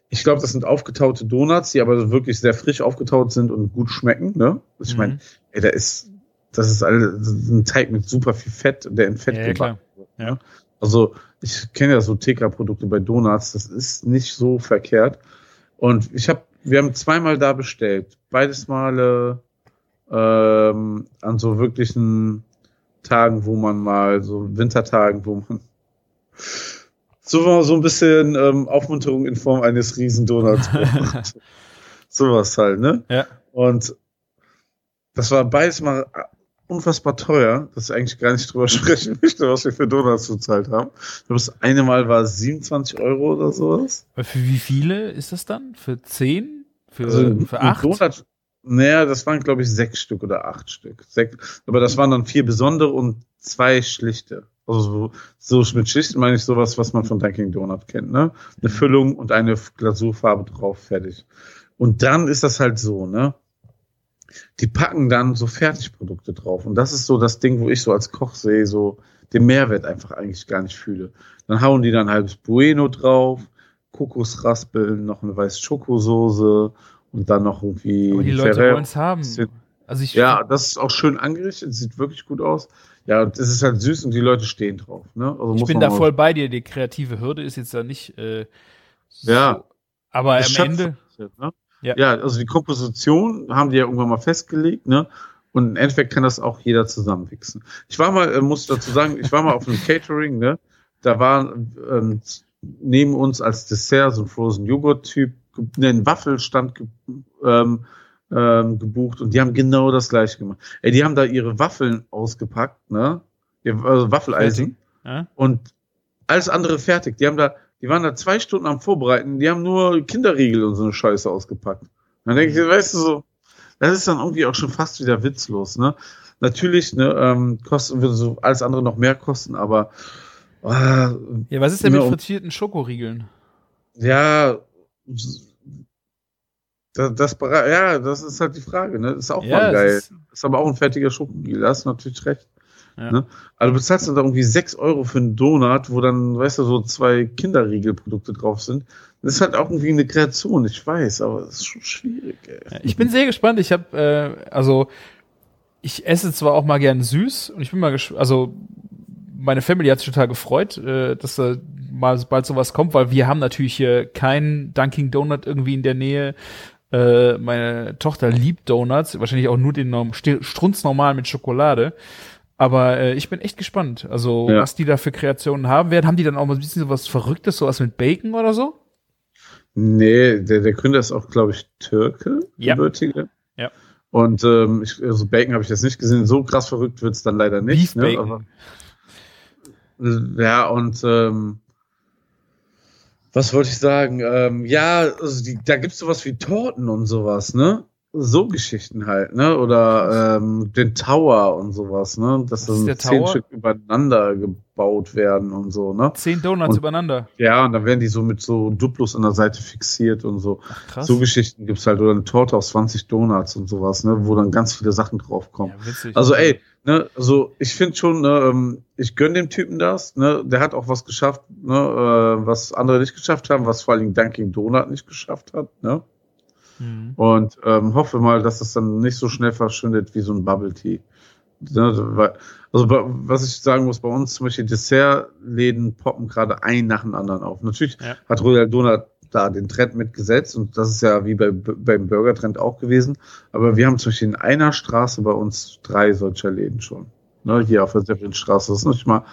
ich glaube, das sind aufgetaute Donuts, die aber wirklich sehr frisch aufgetaut sind und gut schmecken, ne? Also ich meine, Mhm. ey, da ist, das ist alle, das ist ein Teig mit super viel Fett, der in Fett Ja, ja, gebacken wird. Ja. ne? Also ich kenne ja so TK-Produkte bei Donuts, das ist nicht so verkehrt. Und ich habe, wir haben zweimal da bestellt, beides Male ähm, an so wirklichen Tagen, wo man mal, so Wintertagen, wo man so mal so ein bisschen ähm, Aufmunterung in Form eines riesen Donuts. Sowas halt, ne? Ja. Und das war beides mal unfassbar teuer, dass ich eigentlich gar nicht drüber sprechen möchte, was wir für Donuts bezahlt haben. Ich glaube, Das eine Mal war 27 Euro oder sowas. Aber Für wie viele ist das dann? Für zehn? Für, Also für ein acht? Donut, naja, das waren, glaube ich, sechs Stück oder acht Stück. Sechs, aber das waren dann vier besondere und zwei schlichte. Also so, so mit Schichten meine ich sowas, was man von Dunkin' Donut kennt, ne? Eine Füllung und eine Glasurfarbe drauf, fertig. Und dann ist das halt so, ne? Die packen dann so Fertigprodukte drauf. Und das ist so das Ding, wo ich so als Koch sehe, so den Mehrwert einfach eigentlich gar nicht fühle. Dann hauen die dann halbes Bueno drauf, Kokosraspeln, noch eine weiße Schokosoße und dann noch irgendwie. Aber die Leute wollen es haben. Also ich, Ja, das ist auch schön angerichtet, sieht wirklich gut aus. Ja, und es ist halt süß und die Leute stehen drauf. Ne? Also ich bin da voll bei dir. Die kreative Hürde ist jetzt da nicht. Äh, Ja. So. Aber Das am Ende. Schöpfen, Ne? Ja. Ja. also die Komposition haben die ja irgendwann mal festgelegt, ne? Und im Endeffekt kann das auch jeder zusammenwichsen. Ich war mal, äh, muss dazu sagen, ich war mal auf einem Catering, ne? Da war ähm, neben uns als Dessert so ein Frozen Joghurt-Typ, ne, ein Waffelstand ähm, ähm, gebucht und die haben genau das gleiche gemacht. Ey, die haben da ihre Waffeln ausgepackt, ne? Ihr, also Waffeleisen Ja? und alles andere fertig. Die haben da, die waren da zwei Stunden am Vorbereiten, die haben nur Kinderriegel und so eine Scheiße ausgepackt. Dann denke ich, weißt du so, das ist dann irgendwie auch schon fast wieder witzlos, ne? Natürlich, ne, ähm, kosten würde so alles andere noch mehr kosten, aber ah, ja, was ist denn mit Ja, frittierten Schokoriegeln? ja, das, das, ja, das ist halt die Frage, ne? Das ist auch mal es geil. ist- ist aber auch ein fertiger Schokoriegel, da hast du natürlich recht. Ja. Ne? Also du bezahlst dann da irgendwie 6 Euro für einen Donut, wo dann, weißt du, so zwei Kinderriegelprodukte drauf sind. Das ist halt auch irgendwie eine Kreation, ich weiß, aber es ist schon schwierig, ey. Ich bin sehr gespannt. Ich habe, äh, also ich esse zwar auch mal gern süß und ich bin mal gespannt, also meine Family hat sich total gefreut, äh, dass da mal bald sowas kommt, weil wir haben natürlich hier keinen Dunkin' Donut irgendwie in der Nähe. Äh, meine Tochter liebt Donuts, wahrscheinlich auch nur den strunznormal mit Schokolade. Aber äh, ich bin echt gespannt, also Ja. was die da für Kreationen haben werden. Haben die dann auch mal ein bisschen sowas Verrücktes, sowas mit Bacon oder so? Nee, der, der Gründer ist auch, glaube ich, Türke, Ja. gebürtige. Ja. Und ähm, ich, also Bacon habe ich jetzt nicht gesehen, so krass verrückt wird's dann leider nicht. Beef Bacon. Ne? Aber, äh, ja, und ähm, was wollte ich sagen? Ähm, ja, also die, da gibt's sowas wie Torten und sowas, ne? So Geschichten halt, ne? Oder ähm, den Tower und sowas, ne? Dass dann zehn Tower? Stück übereinander gebaut werden und so, ne? Zehn Donuts Und- übereinander. Ja, und dann werden die so mit so Duplos an der Seite fixiert und so. Ach, krass. So Geschichten gibt's halt. Oder eine Torte aus 20 Donuts und sowas, ne? Wo dann ganz viele Sachen draufkommen. ja, witzig. Also ey, ne, also ich finde schon, ne, ähm, ich gönn dem Typen das, ne, der hat auch was geschafft, ne, äh, was andere nicht geschafft haben, was vor allen Dingen Dunkin' Donut nicht geschafft hat, ne? Mhm. Und ähm, hoffe mal, dass das dann nicht so schnell verschwindet wie so ein Bubble Tea. Ne, also was ich sagen muss, bei uns zum Beispiel Dessertläden poppen gerade ein nach dem anderen auf. Natürlich Ja. hat Royal Donut da den Trend mitgesetzt und das ist ja wie bei, beim Burger-Trend auch gewesen. Aber wir haben zum Beispiel in einer Straße bei uns drei solcher Läden schon. Ne, hier auf der Severinstraße. Das ist nicht mal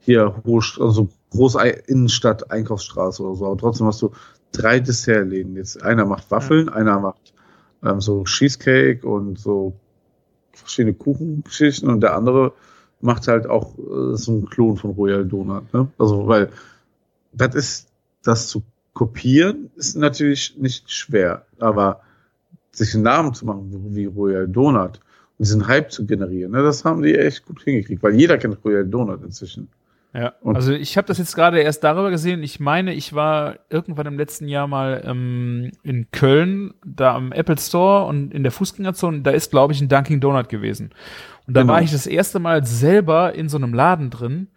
hier hohe, also große Innenstadt, Einkaufsstraße oder so. Aber trotzdem hast du drei Dessertläden. Jetzt einer macht Waffeln, einer macht ähm, so Cheesecake und so verschiedene Kuchengeschichten und der andere macht halt auch äh, so ein Klon von Royal Donut. Ne? Also weil das ist das zu kopieren ist natürlich nicht schwer, aber sich einen Namen zu machen wie Royal Donut und diesen Hype zu generieren, ne, das haben die echt gut hingekriegt, weil jeder kennt Royal Donut inzwischen. Ja, Und- also ich habe das jetzt gerade erst darüber gesehen. Ich meine, ich war irgendwann im letzten Jahr mal ähm, in Köln, da am Apple Store und in der Fußgängerzone. Da ist, glaube ich, ein Dunkin' Donut gewesen. Und da Genau. war ich das erste Mal selber in so einem Laden drin.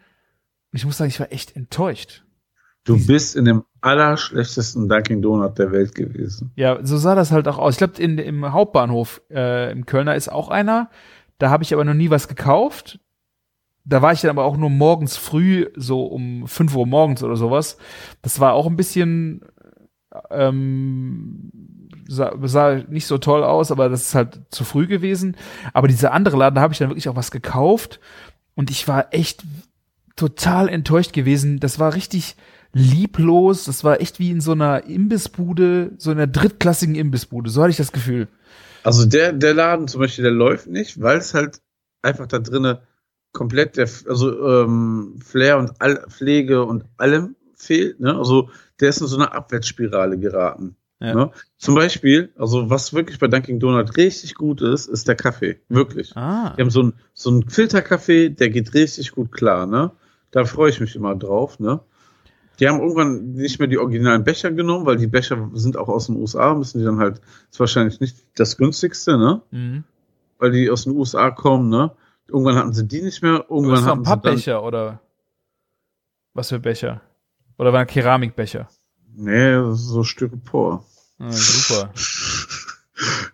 Und ich muss sagen, ich war echt enttäuscht. Du bist in dem allerschlechtesten Dunkin' Donut der Welt gewesen. Ja, so sah das halt auch aus. Ich glaube, im Hauptbahnhof äh, im Kölner ist auch einer. Da habe ich aber noch nie was gekauft. Da war ich dann aber auch nur morgens früh, so um 5 Uhr morgens oder sowas. Das war auch ein bisschen, ähm, sah, sah nicht so toll aus, aber das ist halt zu früh gewesen. Aber dieser andere Laden, da habe ich dann wirklich auch was gekauft. Und ich war echt total enttäuscht gewesen. Das war richtig lieblos. Das war echt wie in so einer Imbissbude, so einer drittklassigen Imbissbude. So hatte ich das Gefühl. Also der, der Laden zum Beispiel, der läuft nicht, weil es halt einfach da drinnen komplett der, also ähm, Flair und all, Pflege und allem fehlt. Ne? Also der ist in so eine Abwärtsspirale geraten. Ja. Ne? Zum Beispiel, also was wirklich bei Dunkin' Donut richtig gut ist, ist der Kaffee. Wirklich. Ah. Die haben so einen so einen Filterkaffee, der geht richtig gut klar, ne? Da freue ich mich immer drauf, ne? Die haben irgendwann nicht mehr die originalen Becher genommen, weil die Becher sind auch aus den USA, müssen die dann halt, ist wahrscheinlich nicht das günstigste, ne? Mhm. Weil die aus den USA kommen, ne? Irgendwann hatten sie die nicht mehr, irgendwann hatten sie Pappbecher oder was für Becher? Oder war ein Keramikbecher? nee, das ist so Styropor. Ah, super.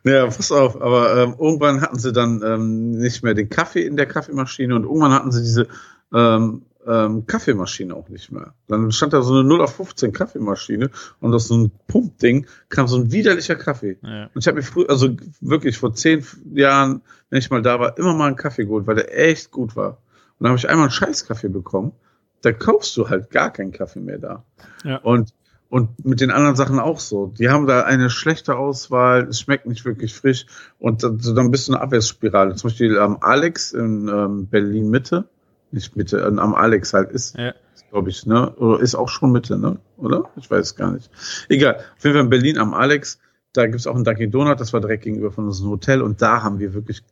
Ja, pass auf, aber ähm, irgendwann hatten sie dann ähm, nicht mehr den Kaffee in der Kaffeemaschine und irgendwann hatten sie diese ähm, ähm, Kaffeemaschine auch nicht mehr. Dann stand da so eine 0 auf 15 Kaffeemaschine und aus so einem Pumpding kam so ein widerlicher Kaffee. Ja. Und ich habe mir früher, also wirklich vor zehn Jahren, wenn ich mal da war, immer mal einen Kaffee geholt, weil der echt gut war. Und dann habe ich einmal einen Scheißkaffee bekommen. Da kaufst du halt gar keinen Kaffee mehr da. Ja. Und, und mit den anderen Sachen auch so. Die haben da eine schlechte Auswahl, es schmeckt nicht wirklich frisch und dann, bist du eine Abwärtsspirale. Zum Beispiel am Alex in ähm, Berlin Mitte, nicht Mitte, äh, am Alex halt ist, Ja. glaube ich, ne? Oder ist auch schon Mitte, ne? Oder? Ich weiß es gar nicht. Egal. Auf jeden Fall in Berlin am Alex, da gibt's auch einen Dunkin' Donut, das war direkt gegenüber von unserem Hotel und da haben wir wirklich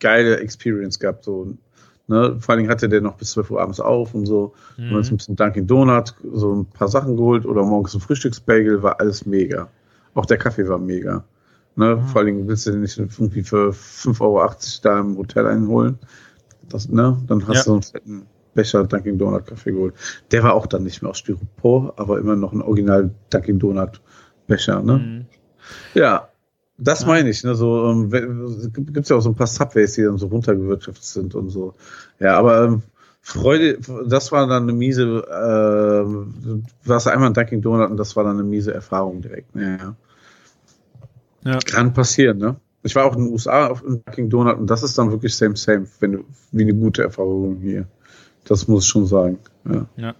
geile Experience gehabt. So, ne? Vor allen Dingen hatte der noch bis 12 Uhr abends auf und so. Mhm. Und uns ein bisschen Dunkin' Donut, so ein paar Sachen geholt oder morgens ein Frühstücksbagel, war alles mega. Auch der Kaffee war mega. Ne? Mhm. Vor allen Dingen willst du den nicht irgendwie für 5,80 Euro da im Hotel einholen. Das, ne? Dann hast Ja. du so einen fetten Becher Dunkin' Donut Kaffee geholt. Der war auch dann nicht mehr aus Styropor, aber immer noch ein Original Dunkin' Donut Becher. Ne? Mhm. Ja, das Ja. meine ich. Ne? So, ähm, gibt es ja auch so ein paar Subways, die dann so runtergewirtschaftet sind und so. Ja, aber ähm, Freude, das war dann eine miese, äh, du warst einmal in Dunkin' Donut und das war dann eine miese Erfahrung direkt. ne, Ja. Ja. Kann passieren, ne? Ich war auch in den USA auf in Dunkin' Donut und das ist dann wirklich same, same, wenn du, wie eine gute Erfahrung hier. Das muss ich schon sagen. Ja. Ja.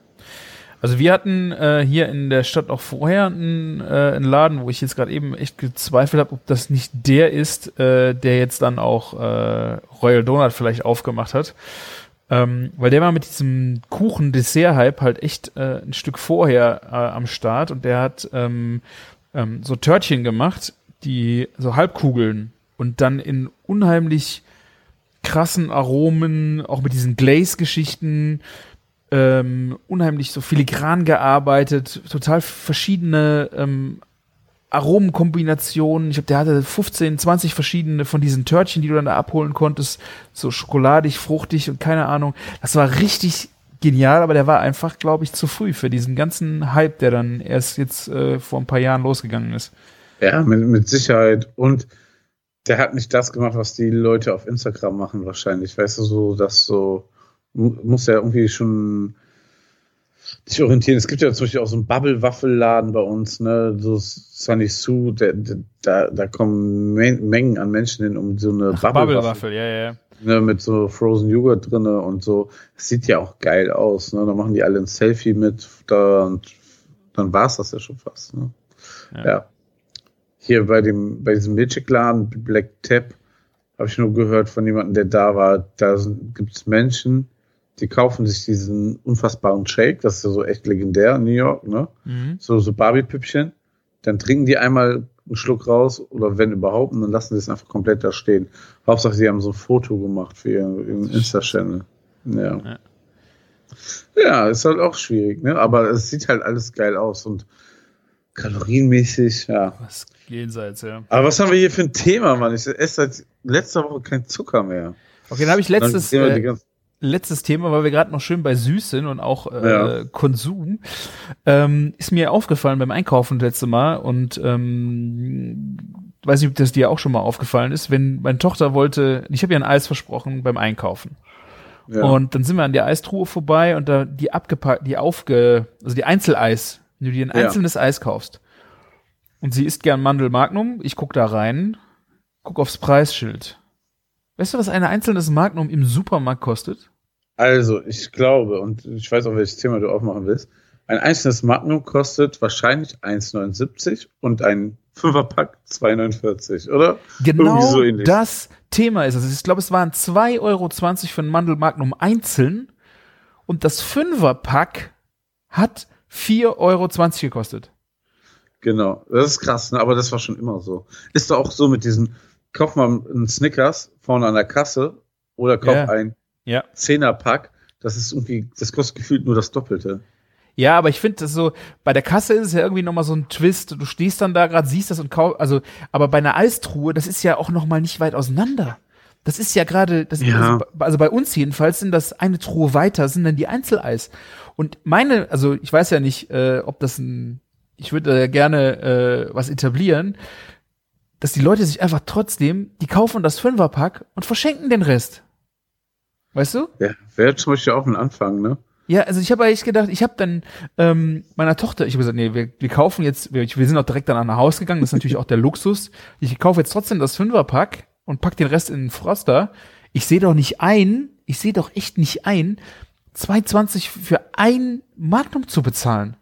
Also wir hatten äh, hier in der Stadt auch vorher einen, äh, einen Laden, wo ich jetzt gerade eben echt gezweifelt habe, ob das nicht der ist, äh, der jetzt dann auch äh, Royal Donut vielleicht aufgemacht hat. Ähm, weil der war mit diesem Kuchen-Dessert-Hype halt echt äh, ein Stück vorher äh, am Start und der hat ähm, ähm, so Törtchen gemacht, die so Halbkugeln und dann in unheimlich krassen Aromen, auch mit diesen Glaze-Geschichten, ähm, unheimlich so filigran gearbeitet, total verschiedene ähm, Aromenkombinationen. Ich glaube, der hatte 15, 20 verschiedene von diesen Törtchen, die du dann da abholen konntest. So schokoladig, fruchtig und keine Ahnung. Das war richtig genial, aber der war einfach, glaube ich, zu früh für diesen ganzen Hype, der dann erst jetzt äh, vor ein paar Jahren losgegangen ist. Ja, mit, mit Sicherheit. Und der hat nicht das gemacht, was die Leute auf Instagram machen, wahrscheinlich. Weißt du, so, dass so, mu- muss ja irgendwie schon dich orientieren. Es gibt ja zum Beispiel auch so einen Bubble-Waffelladen bei uns, ne, so Sunny Sue, der, der, da, da kommen Men Mengen an Menschen hin, um so eine Bubble-Waffel ja, ja. ne, mit so Frozen Joghurt drinne und so. Das sieht ja auch geil aus, ne? Da machen die alle ein Selfie mit da und dann war's das ja schon fast, ne? Ja. Ja. Hier bei dem, bei diesem Milchshake-Laden, Black Tap, habe ich nur gehört von jemandem, der da war, da gibt es Menschen, die kaufen sich diesen unfassbaren Shake, das ist ja so echt legendär in New York, ne? Mhm. So, so Barbie-Püppchen. Dann trinken die einmal einen Schluck raus oder wenn überhaupt, und dann lassen sie es einfach komplett da stehen. Hauptsache, sie haben so ein Foto gemacht für ihren, ihren Insta-Channel. Ja. Ja. Ja, ist halt auch schwierig, ne? Aber es sieht halt alles geil aus und kalorienmäßig, ja. Was jenseits, ja. Aber was haben wir hier für ein Thema, Mann? Ich esse seit letzter Woche kein Zucker mehr. Okay, dann habe ich letztes, äh, letztes Thema, weil wir gerade noch schön bei süß sind und auch äh, Ja. Konsum, ähm, ist mir aufgefallen beim Einkaufen letzte Mal und ähm, weiß nicht, ob das dir auch schon mal aufgefallen ist, wenn meine Tochter wollte, ich habe ihr ein Eis versprochen beim Einkaufen. ja. Und dann sind wir an der Eistruhe vorbei und da die abgepackt, die aufge, also die Einzeleis, wenn du dir ein Ja. einzelnes Eis kaufst. Und sie isst gern Mandel Magnum, ich guck da rein, guck aufs Preisschild. Weißt du, was ein einzelnes Magnum im Supermarkt kostet? Also, ich glaube, und ich weiß auch, welches Thema du aufmachen willst, ein einzelnes Magnum kostet wahrscheinlich 1,79 und ein Fünferpack 2,49, oder? Genau so das Thema ist es. Ich glaube, es waren 2,20 Euro für ein Mandel Magnum einzeln und das Fünferpack hat 4,20 Euro gekostet. Genau, das ist krass, ne? aber das war schon immer so. Ist doch auch so mit diesen, kauf mal einen Snickers vorne an der Kasse oder kauf Ja. ein Ja. Zehnerpack, das ist irgendwie, das kostet gefühlt nur das Doppelte. Ja, aber ich finde das so, bei der Kasse ist es ja irgendwie nochmal so ein Twist. Du stehst dann da gerade, siehst das und kauf, also, aber bei einer Eistruhe, das ist ja auch nochmal nicht weit auseinander. Das ist ja gerade, Ja. also, also bei uns jedenfalls sind das eine Truhe weiter, sind dann die Einzeleis. Und meine, also ich weiß ja nicht, äh, ob das ein, ich würde da gerne äh, was etablieren, dass die Leute sich einfach trotzdem, die kaufen das Fünferpack und verschenken den Rest. Weißt du? Ja, wäre zum Beispiel auch ein Anfang, ne? Ja, also ich habe eigentlich gedacht, ich habe dann ähm, meiner Tochter, ich habe gesagt, nee, wir, wir kaufen jetzt, wir, wir sind auch direkt dann an ein Haus gegangen, das ist natürlich auch der Luxus. Ich kaufe jetzt trotzdem das Fünferpack und pack den Rest in den Froster. Ich sehe doch nicht ein, ich sehe doch echt nicht ein, 2,20 für ein Magnum zu bezahlen.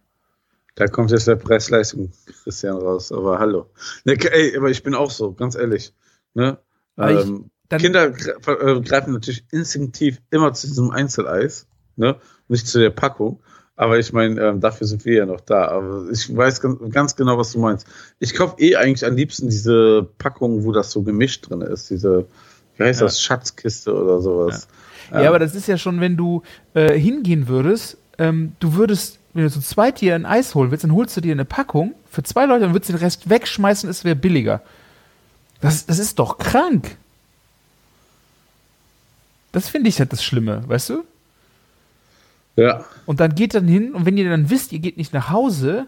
Da kommt jetzt der Preisleistung Christian raus, aber hallo. Ne, ey, aber ich bin auch so, ganz ehrlich. Ne? Ich- Ähm, dann- Kinder äh, greifen natürlich instinktiv immer zu diesem Einzeleis, ne? nicht zu der Packung. Aber ich meine, ähm, dafür sind wir ja noch da. Aber ich weiß ganz, ganz genau, was du meinst. Ich kaufe eh eigentlich am liebsten diese Packung, wo das so gemischt drin ist. Diese, wie heißt Ja. das, Schatzkiste oder sowas. Ja, aber das ist ja schon, wenn du äh, hingehen würdest, ähm, du würdest, wenn du zu zweit dir ein Eis holen willst, dann holst du dir eine Packung für zwei Leute und würdest den Rest wegschmeißen, es wäre billiger. Das, das ist doch krank. Das finde ich halt das Schlimme, weißt du? Ja, Und dann geht dann hin und wenn ihr dann wisst, ihr geht nicht nach Hause,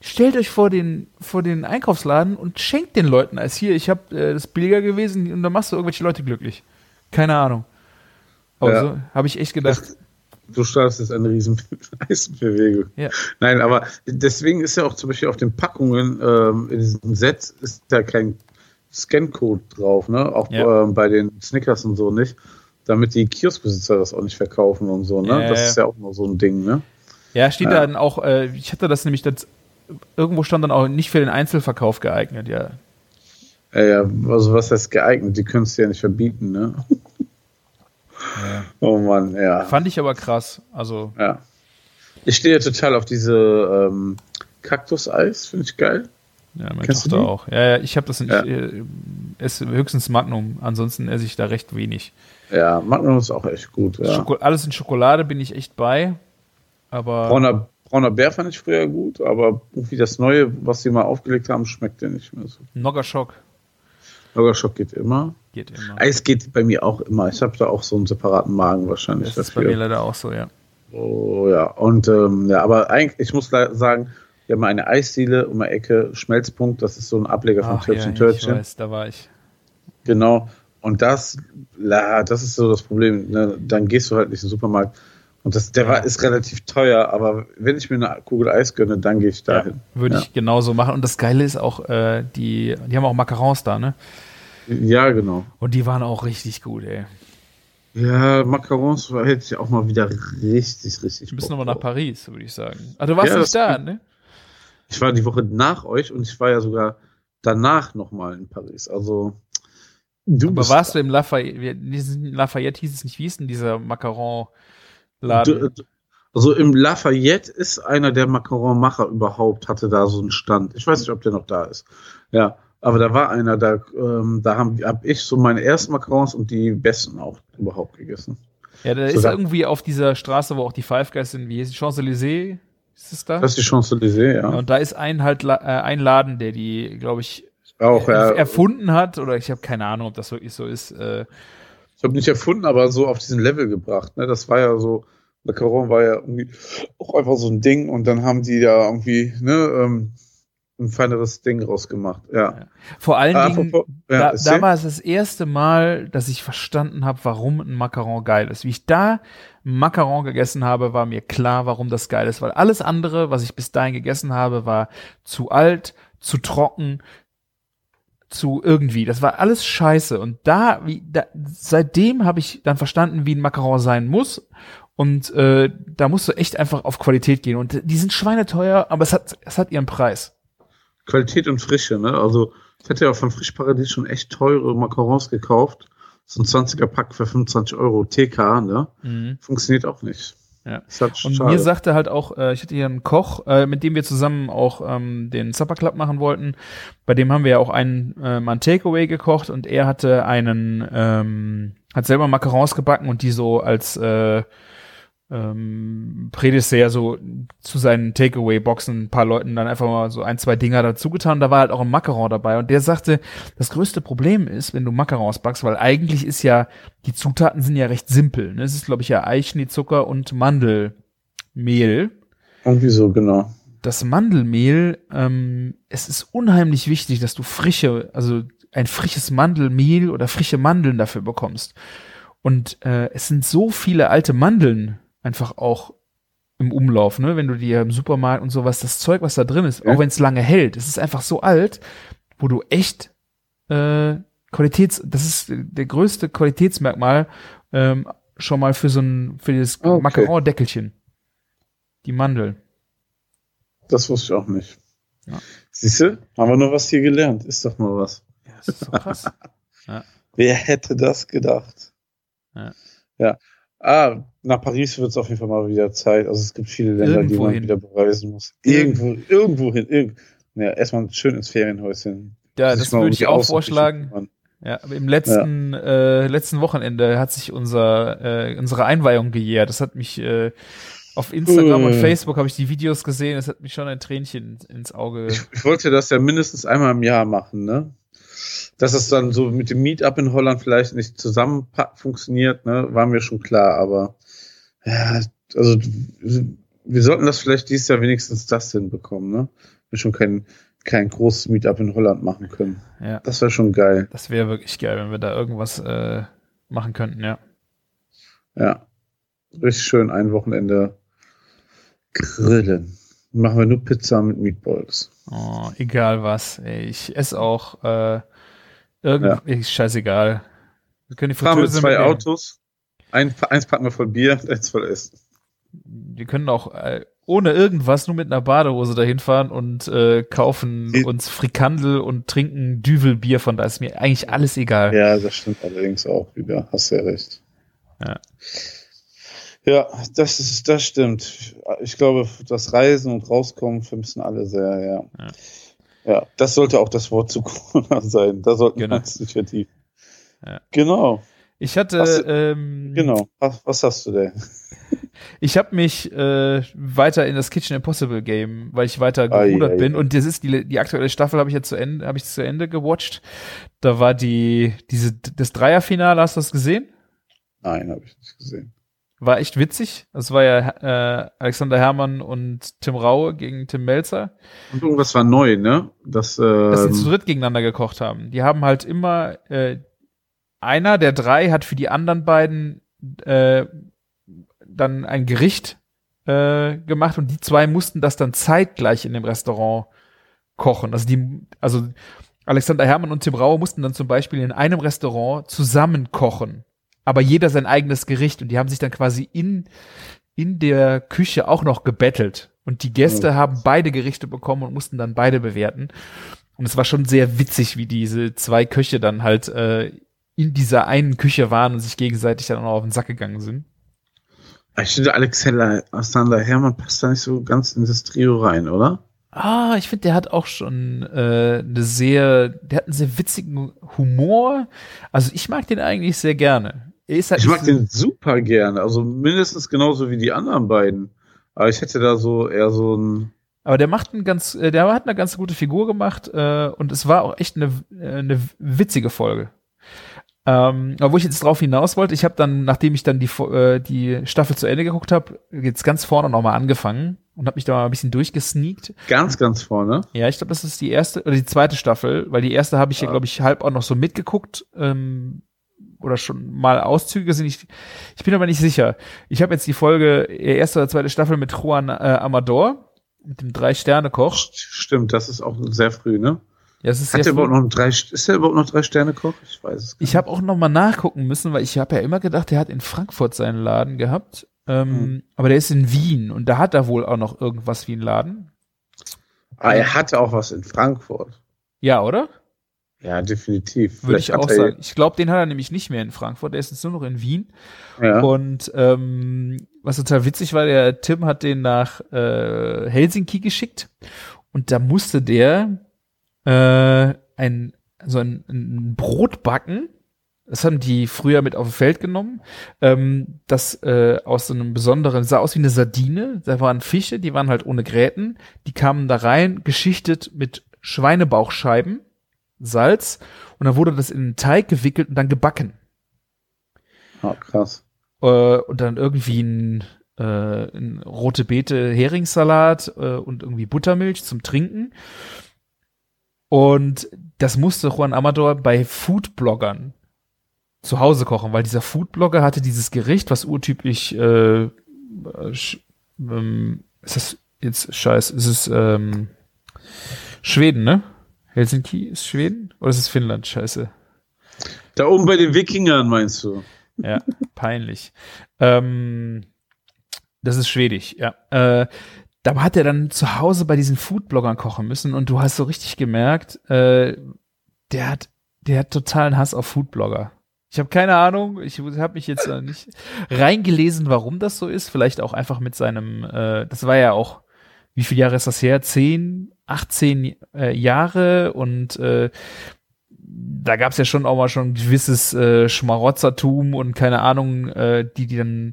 stellt euch vor den, vor den Einkaufsladen und schenkt den Leuten als hier, ich habe äh, das billiger gewesen und dann machst du irgendwelche Leute glücklich. Keine Ahnung. Aber Ja. so habe ich echt gedacht. Du startest jetzt eine riesen Eisenbewegung. Ja. Nein, aber deswegen ist ja auch zum Beispiel auf den Packungen ähm, in diesem Set ist ja kein Scancode drauf, ne? Auch Ja. ähm, bei den Snickers und so nicht, damit die Kioskbesitzer das auch nicht verkaufen und so, ne? Ja, das ist ja auch noch so ein Ding, ne? Ja, steht da dann auch, äh, ich hatte das nämlich, das, irgendwo stand dann auch nicht für den Einzelverkauf geeignet, ja. Ja, ja, also was heißt geeignet? Die können es ja nicht verbieten, ne? Oh Mann, ja. Fand ich aber krass. Also, ja. Ich stehe total auf diese ähm, Kaktuseis, finde ich geil. ja, meine Kennst Tochter auch. Ja, ja, ich habe das nicht, Ja. äh, esse höchstens Magnum, ansonsten esse ich da recht wenig. Ja, Magnum ist auch echt gut. Ja. Schoko alles in Schokolade bin ich echt bei, aber Brauner, brauner Bär fand ich früher gut, aber irgendwie das Neue, was sie mal aufgelegt haben, schmeckt ja nicht mehr so. Noggerschock Schock geht immer. Geht immer. Eis geht bei mir auch immer. Ich habe da auch so einen separaten Magen wahrscheinlich Das ist bei mir leider auch so, ja. Oh ja, und ähm, ja, aber eigentlich, ich muss sagen, wir haben eine Eisdiele um die Ecke, Schmelzpunkt, das ist so ein Ableger von Ach, ja, Törtchen ich Törtchen. weiß, da war ich. Genau. Und das, la, das ist so das Problem. Ne? Dann gehst du halt nicht in den Supermarkt. Und das, der war, ist relativ teuer, aber wenn ich mir eine Kugel Eis gönne, dann gehe ich Ja, dahin. würde Ja. ich genauso machen. Und das Geile ist auch, äh, die, die haben auch Macarons da, ne? Ja, genau. Und die waren auch richtig gut, ey. Ja, Macarons hätte ich auch mal wieder richtig, richtig. Wir müssen nochmal nach. Paris, würde ich sagen. Ah, du warst Ja, nicht da, ne? Ich war die Woche nach euch und ich war ja sogar danach nochmal in Paris. Also, du Aber warst du im Lafayette, Lafayette hieß es nicht, wie hieß denn dieser Macaron-Laden? Du, also im Lafayette ist einer der Macaron-Macher überhaupt, hatte da so einen Stand. Ich weiß nicht, ob der noch da ist. Ja, aber da war einer, da, ähm, da haben hab ich so meine ersten Macarons und die besten auch überhaupt gegessen. Ja, da So ist da- irgendwie auf dieser Straße, wo auch die Five Guys sind, wie heißt die Champs-Élysées? Ist es da? Das ist die Champs-Élysées, ja. und da ist ein halt äh, ein Laden, der die, glaube ich, auch, ja. erfunden hat oder ich habe keine Ahnung, ob das wirklich so ist. Äh, Ich habe nicht erfunden, aber so auf diesen Level gebracht. Ne? Das war ja so, Macaron war ja irgendwie auch einfach so ein Ding und dann haben die da irgendwie ne, ähm, ein feineres Ding rausgemacht. Ja. vor allen Ah, Dingen, ja, da, da war es das erste Mal, dass ich verstanden habe, warum ein Macaron geil ist. Wie ich da Macaron gegessen habe, war mir klar, warum das geil ist, weil alles andere, was ich bis dahin gegessen habe, war zu alt, zu trocken, zu irgendwie. Das war alles scheiße. Und da, wie, da seitdem habe ich dann verstanden, wie ein Macaron sein muss. Und äh, da musst du echt einfach auf Qualität gehen. Und die sind schweineteuer, aber es hat, es hat ihren Preis. Qualität und Frische, ne? Also ich hatte ja von Frischparadies schon echt teure Macarons gekauft. So ein 20er Pack für 25 Euro TK, ne? Funktioniert auch nicht. Ja. Halt Und schade. mir sagte halt auch, äh, ich hatte hier einen Koch, äh, mit dem wir zusammen auch ähm, den Supper Club machen wollten. Bei dem haben wir ja auch einen äh, mal ein Takeaway gekocht und er hatte einen, ähm, hat selber Macarons gebacken und die so als äh, ähm, Prädessert so zu seinen Takeaway-Boxen ein paar Leuten dann einfach mal so ein, zwei Dinger dazu getan. Da war halt auch ein Macaron dabei und der sagte, das größte Problem ist, wenn du Macarons backst, weil eigentlich ist ja, die Zutaten sind ja recht simpel. Ne? Es ist, glaube ich, ja Eichschneezucker und Mandelmehl. Irgendwie so, genau. Das Mandelmehl, ähm, es ist unheimlich wichtig, dass du frische, also ein frisches Mandelmehl oder frische Mandeln dafür bekommst. Und äh, es sind so viele alte Mandeln einfach auch im Umlauf, ne? Wenn du dir im Supermarkt und sowas, das Zeug, was da drin ist, Ja. auch wenn es lange hält, es ist einfach so alt, wo du echt äh, Qualitäts, das ist der größte Qualitätsmerkmal ähm, schon mal für so ein für das Okay. Macaron-Deckelchen. Die Mandel. Das wusste ich auch nicht. Ja. Siehst du? Haben wir noch was hier gelernt. Ist doch mal was. Ja, das ist so krass. Wer hätte das gedacht? Ja. Ja. Ah, nach Paris wird es auf jeden Fall mal wieder Zeit. Also es gibt viele Länder, die Irgendwo man hin. wieder bereisen muss. Irgendwo, irgendwo hin. Irgend ja, erstmal schön ins Ferienhäuschen. Ja, das um würde ich die auch vorschlagen. Ja, aber im letzten, äh, letzten Wochenende hat sich unser, äh, unsere Einweihung gejährt. Das hat mich äh, auf Instagram und Äh. Facebook habe ich die Videos gesehen. Das hat mich schon ein Tränchen ins Auge. Ich, ich wollte das ja mindestens einmal im Jahr machen, ne? Dass es dann so mit dem Meetup in Holland vielleicht nicht zusammen funktioniert, ne, war mir schon klar, aber ja, also wir sollten das vielleicht dieses Jahr wenigstens das hinbekommen, ne? Wir schon kein, kein großes Meetup in Holland machen können. Ja, Das wäre schon geil. das wäre wirklich geil, wenn wir da irgendwas äh, machen könnten. Ja. Ja. Richtig schön ein Wochenende grillen. Machen wir nur Pizza mit Meatballs. Oh, egal was. Ey, ich esse auch äh, irgendwie ist scheißegal. Wir können die Fahren wir zwei mitnehmen. Autos. Ein, eins packen wir voll Bier, eins voll Essen. Wir können auch äh, ohne irgendwas nur mit einer Badehose dahin fahren und äh, kaufen Die- uns Frikandel und trinken Düvelbier. Von da ist mir eigentlich alles egal. Ja, das stimmt allerdings auch wieder. Hast ja recht. Ja. Ja, das ist, das stimmt. Ich glaube, das Reisen und Rauskommen vermissen alle sehr, ja. Ja. Ja, das sollte auch das Wort zu Corona sein. Da sollten Genau. wir uns nicht vertiefen. Ja. Genau, Ich hatte, Was- ähm, genau. Was, was hast du denn? ich habe mich äh, weiter in das Kitchen Impossible Game, weil ich weiter Ei, gerudert bin und das ist die, die aktuelle Staffel habe ich jetzt zu Ende, habe ich zu Ende gewatcht. Da war die diese das Dreierfinale, hast du das gesehen? Nein, habe ich nicht gesehen. War echt witzig. Das war ja äh, Alexander Herrmann und Tim Raue gegen Tim Melzer. Und irgendwas war neu, ne? Das, dass sie zu ähm, dritt gegeneinander gekocht haben. Die haben halt immer, äh, einer der drei hat für die anderen beiden äh, dann ein Gericht äh, gemacht und die zwei mussten das dann zeitgleich in dem Restaurant kochen. Also die, also Alexander Herrmann und Tim Rauer mussten dann zum Beispiel in einem Restaurant zusammen kochen, aber jeder sein eigenes Gericht und die haben sich dann quasi in in der Küche auch noch gebettelt und die Gäste Ja. haben beide Gerichte bekommen und mussten dann beide bewerten. Und es war schon sehr witzig, wie diese zwei Köche dann halt äh, in dieser einen Küche waren und sich gegenseitig dann auch noch auf den Sack gegangen sind. ich finde, Alexander Alexander Hermann passt da nicht so ganz in das Trio rein, oder? Ah, ich finde, der hat auch schon äh, eine sehr, der hat einen sehr witzigen Humor. Also ich mag den eigentlich sehr gerne. Ist halt Ich mag den super gerne, also mindestens genauso wie die anderen beiden. Aber ich hätte da so eher so ein. Aber der macht einen ganz, äh, der hat eine ganz gute Figur gemacht äh, und es war auch echt eine, äh, eine witzige Folge. Ähm, aber wo ich jetzt drauf hinaus wollte, ich habe dann, nachdem ich dann die äh, die Staffel zu Ende geguckt habe, jetzt ganz vorne nochmal angefangen und habe mich da mal ein bisschen durchgesneakt. Ganz, ganz vorne. Ja, ich glaube, das ist die erste oder die zweite Staffel, weil die erste habe ich ja, Ja. glaube ich, halb auch noch so mitgeguckt ähm, oder schon mal Auszüge gesehen. Ich, ich bin aber nicht sicher. Ich habe jetzt die Folge, äh, erste oder zweite Staffel mit Juan äh, Amador, mit dem Drei-Sterne-Koch. Stimmt, das ist auch sehr früh, ne? Ja, es ist Hat der überhaupt noch drei, ist der überhaupt noch drei Sterne Koch? Ich weiß es. Ich habe auch noch mal nachgucken müssen, weil ich habe ja immer gedacht, der hat in Frankfurt seinen Laden gehabt. Ähm, Hm. Aber der ist in Wien und da hat er wohl auch noch irgendwas wie einen Laden. Ah, er hatte auch was in Frankfurt. Ja, oder? Ja, definitiv. Würde ich auch sagen. Ich glaube, den hat er nämlich nicht mehr in Frankfurt. Der ist jetzt nur noch in Wien. Ja. Und ähm, was total witzig war, der Tim hat den nach äh, Helsinki geschickt und da musste der äh, ein so ein, ein Brot backen. Das haben die früher mit auf dem Feld genommen. Ähm, das äh, aus so einem besonderen, sah aus wie eine Sardine. Da waren Fische, die waren halt ohne Gräten. Die kamen da rein, geschichtet mit Schweinebauchscheiben, Salz. Und dann wurde das in einen Teig gewickelt und dann gebacken Ah, krass. äh, und dann irgendwie ein, äh, ein rote Beete Heringssalat äh, und irgendwie Buttermilch zum Trinken. Und das musste Juan Amador bei Foodbloggern zu Hause kochen, weil dieser Foodblogger hatte dieses Gericht, was urtypisch äh, äh, ähm, ist das jetzt scheiß, ist es ähm, Schweden, ne? Helsinki ist Schweden oder ist es Finnland? Scheiße. Da oben bei den Wikingern meinst du? Ja, peinlich. Ähm, das ist schwedisch, ja. Äh, da hat er dann zu Hause bei diesen Foodbloggern kochen müssen und du hast so richtig gemerkt, äh, der hat, der hat totalen Hass auf Foodblogger. Ich habe keine Ahnung, ich habe mich jetzt äh, nicht reingelesen, warum das so ist. Vielleicht auch einfach mit seinem, äh, das war ja auch, wie viele Jahre ist das her? Zehn, 18 äh, Jahre und äh, da gab es ja schon auch mal schon ein gewisses äh, Schmarotzertum und keine Ahnung, äh, die, die dann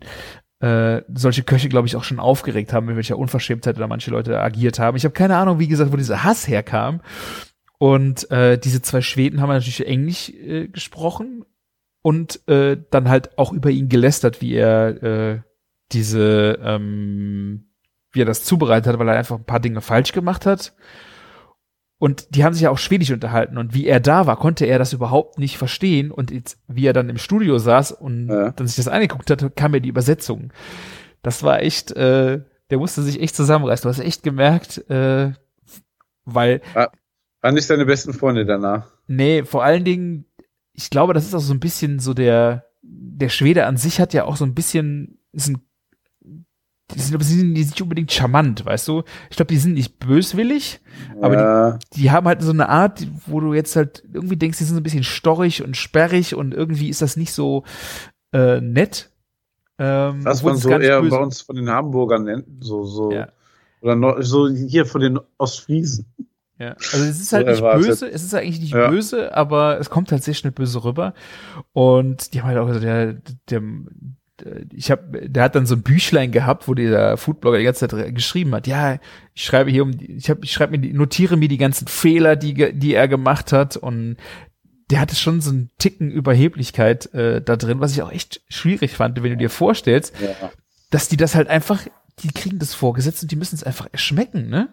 äh, solche Köche, glaube ich, auch schon aufgeregt haben, mit welcher Unverschämtheit da manche Leute agiert haben. Ich habe keine Ahnung, wie gesagt, wo dieser Hass herkam. Und äh, diese zwei Schweden haben natürlich Englisch äh, gesprochen und äh, dann halt auch über ihn gelästert, wie er äh, diese, ähm, wie er das zubereitet hat, weil er einfach ein paar Dinge falsch gemacht hat. Und die haben sich ja auch Schwedisch unterhalten. Und wie er da war, konnte er das überhaupt nicht verstehen. Und jetzt, wie er dann im Studio saß und Ja. dann sich das angeguckt hat, kam mir die Übersetzung. Das war echt, äh, der musste sich echt zusammenreißen. Du hast echt gemerkt, äh, weil, War nicht deine besten Freunde danach. nee, vor allen Dingen, ich glaube, das ist auch so ein bisschen so der, der Schwede an sich hat ja auch so ein bisschen, ist ein, die sind, die sind nicht unbedingt charmant, weißt du? Ich glaube, die sind nicht böswillig, Aber ja, die haben halt so eine Art, die- wo du jetzt halt irgendwie denkst, die sind so ein bisschen storrig und sperrig und irgendwie ist das nicht so äh, nett. Ähm, obwohl man so eher böse- bei uns von den Hamburgern nennt, so, so, Ja. oder Nord- so hier von den Ostfriesen. Ja. Also es ist halt So nicht erwartet. böse, es ist eigentlich nicht Ja. böse, aber es kommt halt sehr schnell böse rüber. Und die haben halt auch gesagt, der, der ich habe, der hat dann so ein Büchlein gehabt, wo dieser Foodblogger die ganze Zeit geschrieben hat, ja, ich schreibe hier um, die- ich habe, ich schreibe mir, notiere mir die ganzen Fehler, die, die er gemacht hat und der hatte schon so einen Ticken Überheblichkeit äh, da drin, was ich auch echt schwierig fand, wenn du dir vorstellst, Ja. dass die das halt einfach, die kriegen das vorgesetzt und die müssen es einfach erschmecken, ne?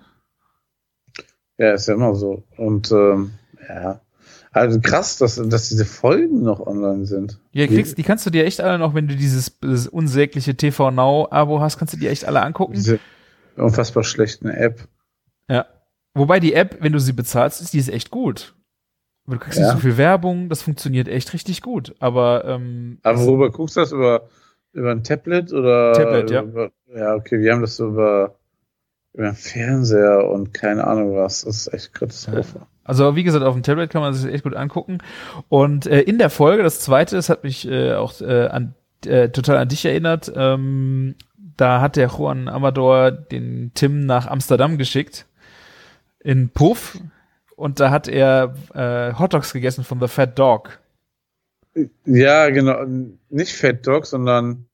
ja, ist ja immer so. Und ähm, ja, also krass, dass, dass diese Folgen noch online sind. Ja, kriegst, die kannst du dir echt alle noch, wenn du dieses, dieses unsägliche TV Now Abo hast, kannst du dir echt alle angucken. Diese unfassbar schlechten App. Ja. Wobei die App, wenn du sie bezahlst, ist die ist echt gut. Aber du kriegst Ja. nicht so viel Werbung, das funktioniert echt richtig gut. Aber ähm, Aber worüber guckst du das? Über, über ein Tablet oder? Tablet, ja. Über, ja, okay, wir haben das so über, über einen Fernseher und keine Ahnung was. Das ist echt Katastrophe. Also wie gesagt, auf dem Tablet kann man sich echt gut angucken. Und äh, in der Folge, das zweite, das hat mich äh, auch äh, an, äh, total an dich erinnert. Ähm, da hat der Juan Amador den Tim nach Amsterdam geschickt in Puff und da hat er äh, Hotdogs gegessen von The Fat Dog. Ja, genau. Nicht Fat Dog, sondern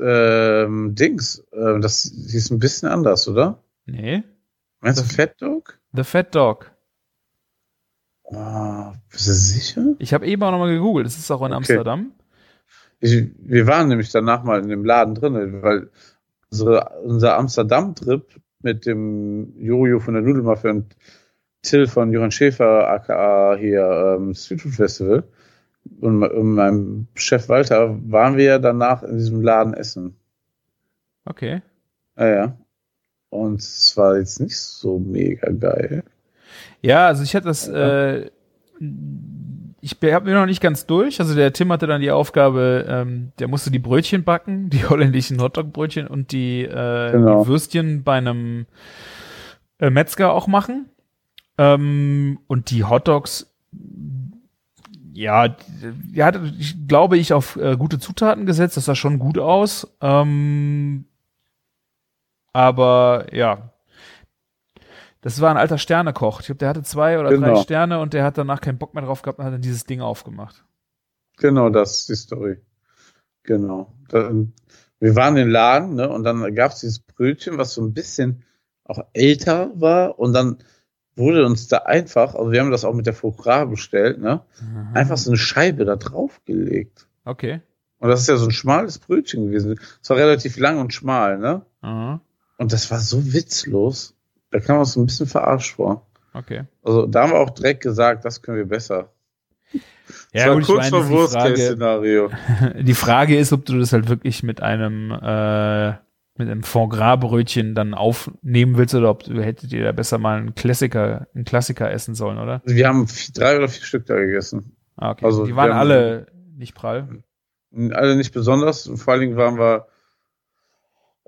ähm, Dings. Äh, das hieß ein bisschen anders, oder? Nee. Meinst du Fat Dog? The Fat Dog. Oh, bist du sicher? Ich habe eben auch nochmal gegoogelt. Das ist auch in Okay. Amsterdam. Ich, wir waren nämlich danach mal in dem Laden drin, weil unsere, unser Amsterdam-Trip mit dem Jojo von der Nudelmafia und Till von Johann Schäfer, aka hier ähm, Street Food Festival und, und meinem Chef Walter waren wir ja danach in diesem Laden essen. Okay. Ja, ja. Und es war jetzt nicht so mega geil. Ja, also ich hatte das, äh, ich habe mir noch nicht ganz durch. Also der Tim hatte dann die Aufgabe, ähm, der musste die Brötchen backen, die holländischen Hotdog-Brötchen und die, äh, Genau. die Würstchen bei einem äh, Metzger auch machen. Ähm, und die Hotdogs, ja, hatte, ich, glaube ich, auf äh, gute Zutaten gesetzt. Das sah schon gut aus. Ähm, aber ja, das war ein alter Sternekoch. Ich glaube, der hatte zwei oder drei Genau. Sterne und der hat danach keinen Bock mehr drauf gehabt und hat dann dieses Ding aufgemacht. Genau, das ist die Story. Genau. Da, wir waren im Laden, ne, und dann gab es dieses Brötchen, was so ein bisschen auch älter war, und dann wurde uns da einfach, also wir haben das auch mit der Foie Gras bestellt, ne, einfach so eine Scheibe da drauf gelegt. Okay. Und das ist ja so ein schmales Brötchen gewesen. Es war relativ lang und schmal, ne? Aha. Und das war so witzlos. Da kam uns ein bisschen verarscht vor. Okay. Also da haben wir auch direkt gesagt, das können wir besser. Ja, gut, ich kurz vor meine, die Frage, Worst-Case-Szenario. die Frage ist, ob du das halt wirklich mit einem, äh, mit einem Foie Gras Brötchen dann aufnehmen willst oder ob du hättet ihr da besser mal einen Klassiker, einen Klassiker essen sollen, oder? Wir haben vier, drei oder vier Stück da gegessen. Ah, okay. Also, die waren alle nicht prall. Alle nicht besonders. Vor allen Dingen waren wir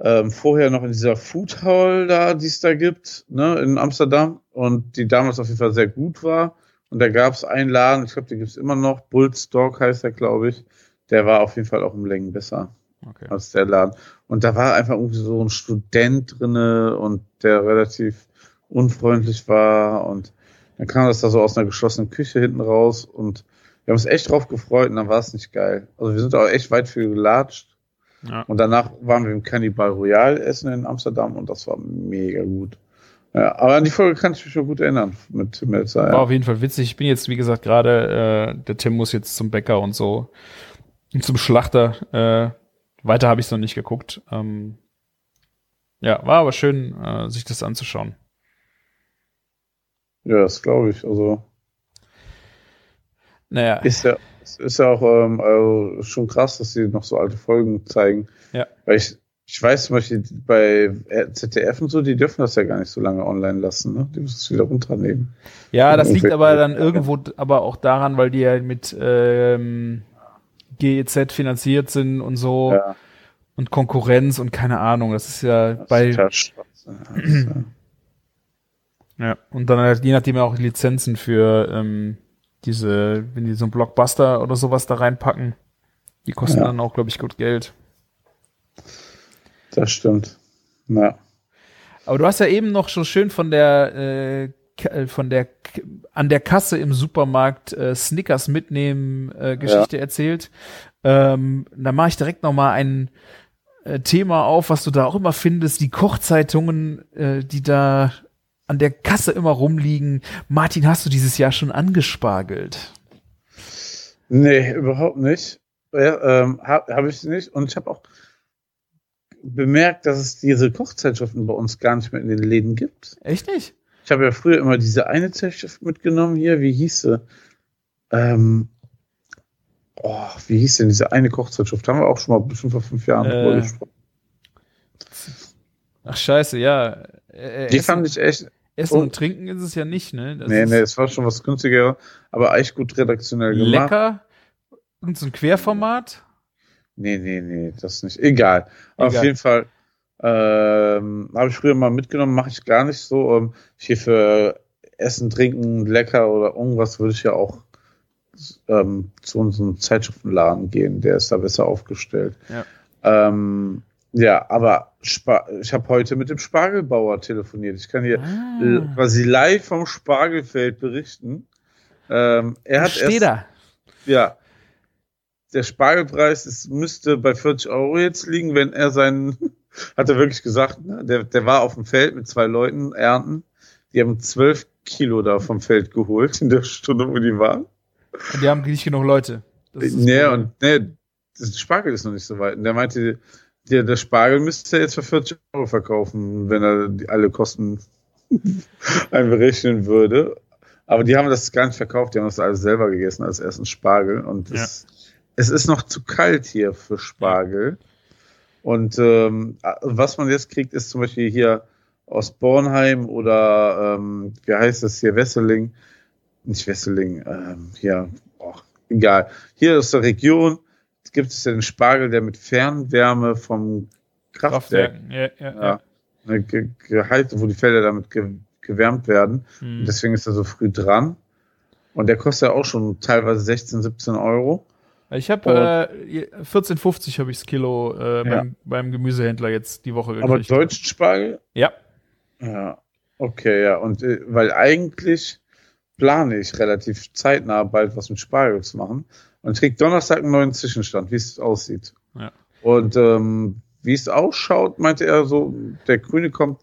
ähm, vorher noch in dieser Food Hall da, die es da gibt, ne, in Amsterdam. Und die damals auf jeden Fall sehr gut war. Und da gab es einen Laden, ich glaube, den gibt es immer noch, Bulls Dog heißt der, glaube ich. Der war auf jeden Fall auch um Längen besser Okay. als der Laden. Und da war einfach irgendwie so ein Student drinne und der relativ unfreundlich war. Und dann kam das da so aus einer geschlossenen Küche hinten raus. Und wir haben uns echt drauf gefreut und dann war es nicht geil. Also wir sind auch echt weit für gelatscht. Ja. Und danach waren wir im Cannibal Royal essen in Amsterdam und das war mega gut. Ja, aber an die Folge kann ich mich schon gut erinnern mit Tim Melzer. War Ja. auf jeden Fall witzig. Ich bin jetzt, wie gesagt, gerade, äh, der Tim muss jetzt zum Bäcker und so und zum Schlachter. Äh, weiter habe ich es noch nicht geguckt. Ähm, ja, war aber schön, äh, sich das anzuschauen. ja, das glaube ich. Also Naja, Ist ja, ist ja auch ähm, also schon krass, dass sie noch so alte Folgen zeigen. Ja. Weil ich, ich weiß zum Beispiel bei ZDF und so, die dürfen das ja gar nicht so lange online lassen, ne? Die müssen es wieder runternehmen. ja, das liegt aber dann irgendwo aber auch daran, weil die ja mit ähm, GEZ finanziert sind und so Ja, und Konkurrenz und keine Ahnung. Das ist ja das bei ist Ja, und dann halt je nachdem auch Lizenzen für ähm, diese, wenn die so einen Blockbuster oder sowas da reinpacken, die kosten Ja. dann auch, glaube ich, gut Geld. Das stimmt. Ja. Aber du hast ja eben noch so schön von der äh, äh, von der an der Kasse im Supermarkt äh, Snickers mitnehmen äh, Geschichte erzählt. Ähm, da mache ich direkt noch mal ein äh, Thema auf, was du da auch immer findest, die Kochzeitungen, äh, die da an der Kasse immer rumliegen. Martin, hast du dieses Jahr schon angespargelt? Nee, überhaupt nicht. Ja, ähm, Habe hab ich nicht. Und ich habe auch bemerkt, dass es diese Kochzeitschriften bei uns gar nicht mehr in den Läden gibt. Echt nicht? Ich habe ja früher immer diese eine Zeitschrift mitgenommen hier. Wie hieß sie? Ähm, oh, wie hieß denn diese eine Kochzeitschrift? Haben wir auch schon mal bestimmt vor fünf Jahren Äh, drüber gesprochen. Ach scheiße, ja. Äh, Die Essen, fand ich echt. Essen oh. und Trinken ist es ja nicht, ne? Das nee, nee, es war schon was günstiger, aber echt gut redaktionell gemacht. lecker. Und so ein Querformat. Nee, nee, nee, das nicht. Egal. Auf Egal. jeden Fall ähm, habe ich früher mal mitgenommen, mache ich gar nicht so. Ähm, hier für Essen, Trinken, lecker oder irgendwas würde ich ja auch ähm, zu unserem Zeitschriftenladen gehen. Der ist da besser aufgestellt. Ja. Ähm, ja, aber Spa ich habe heute mit dem Spargelbauer telefoniert. Ich kann hier Ah. quasi live vom Spargelfeld berichten. Ähm, er hat erst, da. ja, der Spargelpreis ist, müsste bei 40 Euro jetzt liegen, wenn er seinen, hat er wirklich gesagt, ne? der, der war auf dem Feld mit zwei Leuten ernten. Die haben zwölf Kilo da vom Feld geholt in der Stunde, wo die waren. Und die haben nicht genug Leute. Nee, und nee, das Spargel ist noch nicht so weit. Und der meinte, der, der Spargel müsste er jetzt für 40 Euro verkaufen, wenn er alle Kosten einberechnen würde. Aber die haben das gar nicht verkauft, die haben das alles selber gegessen als ersten Spargel. Und ja. es, es ist noch zu kalt hier für Spargel. Und ähm, was man jetzt kriegt, ist zum Beispiel hier aus Bornheim oder ähm, wie heißt das hier, Wesseling, nicht Wesseling, ähm, hier, oh, egal. Hier aus der Region gibt es ja den Spargel, der mit Fernwärme vom Kraftwerk. Ja, ja, ja. Ne, ge geheizt, wo die Felder damit ge gewärmt werden. Hm. Und deswegen ist er so früh dran. Und der kostet ja auch schon teilweise 16, 17 Euro. Ich habe äh, 14,50 habe ich das Kilo äh, beim, ja. beim, Gemüsehändler jetzt die Woche gekriegt. Aber deutschen Spargel? Ja. Ja, okay, ja. Und äh, weil eigentlich plane ich relativ zeitnah bald was mit Spargel zu machen. Und krieg Donnerstag einen neuen Zwischenstand, wie es aussieht. Ja. Und ähm, wie es ausschaut, meinte er so, der Grüne kommt,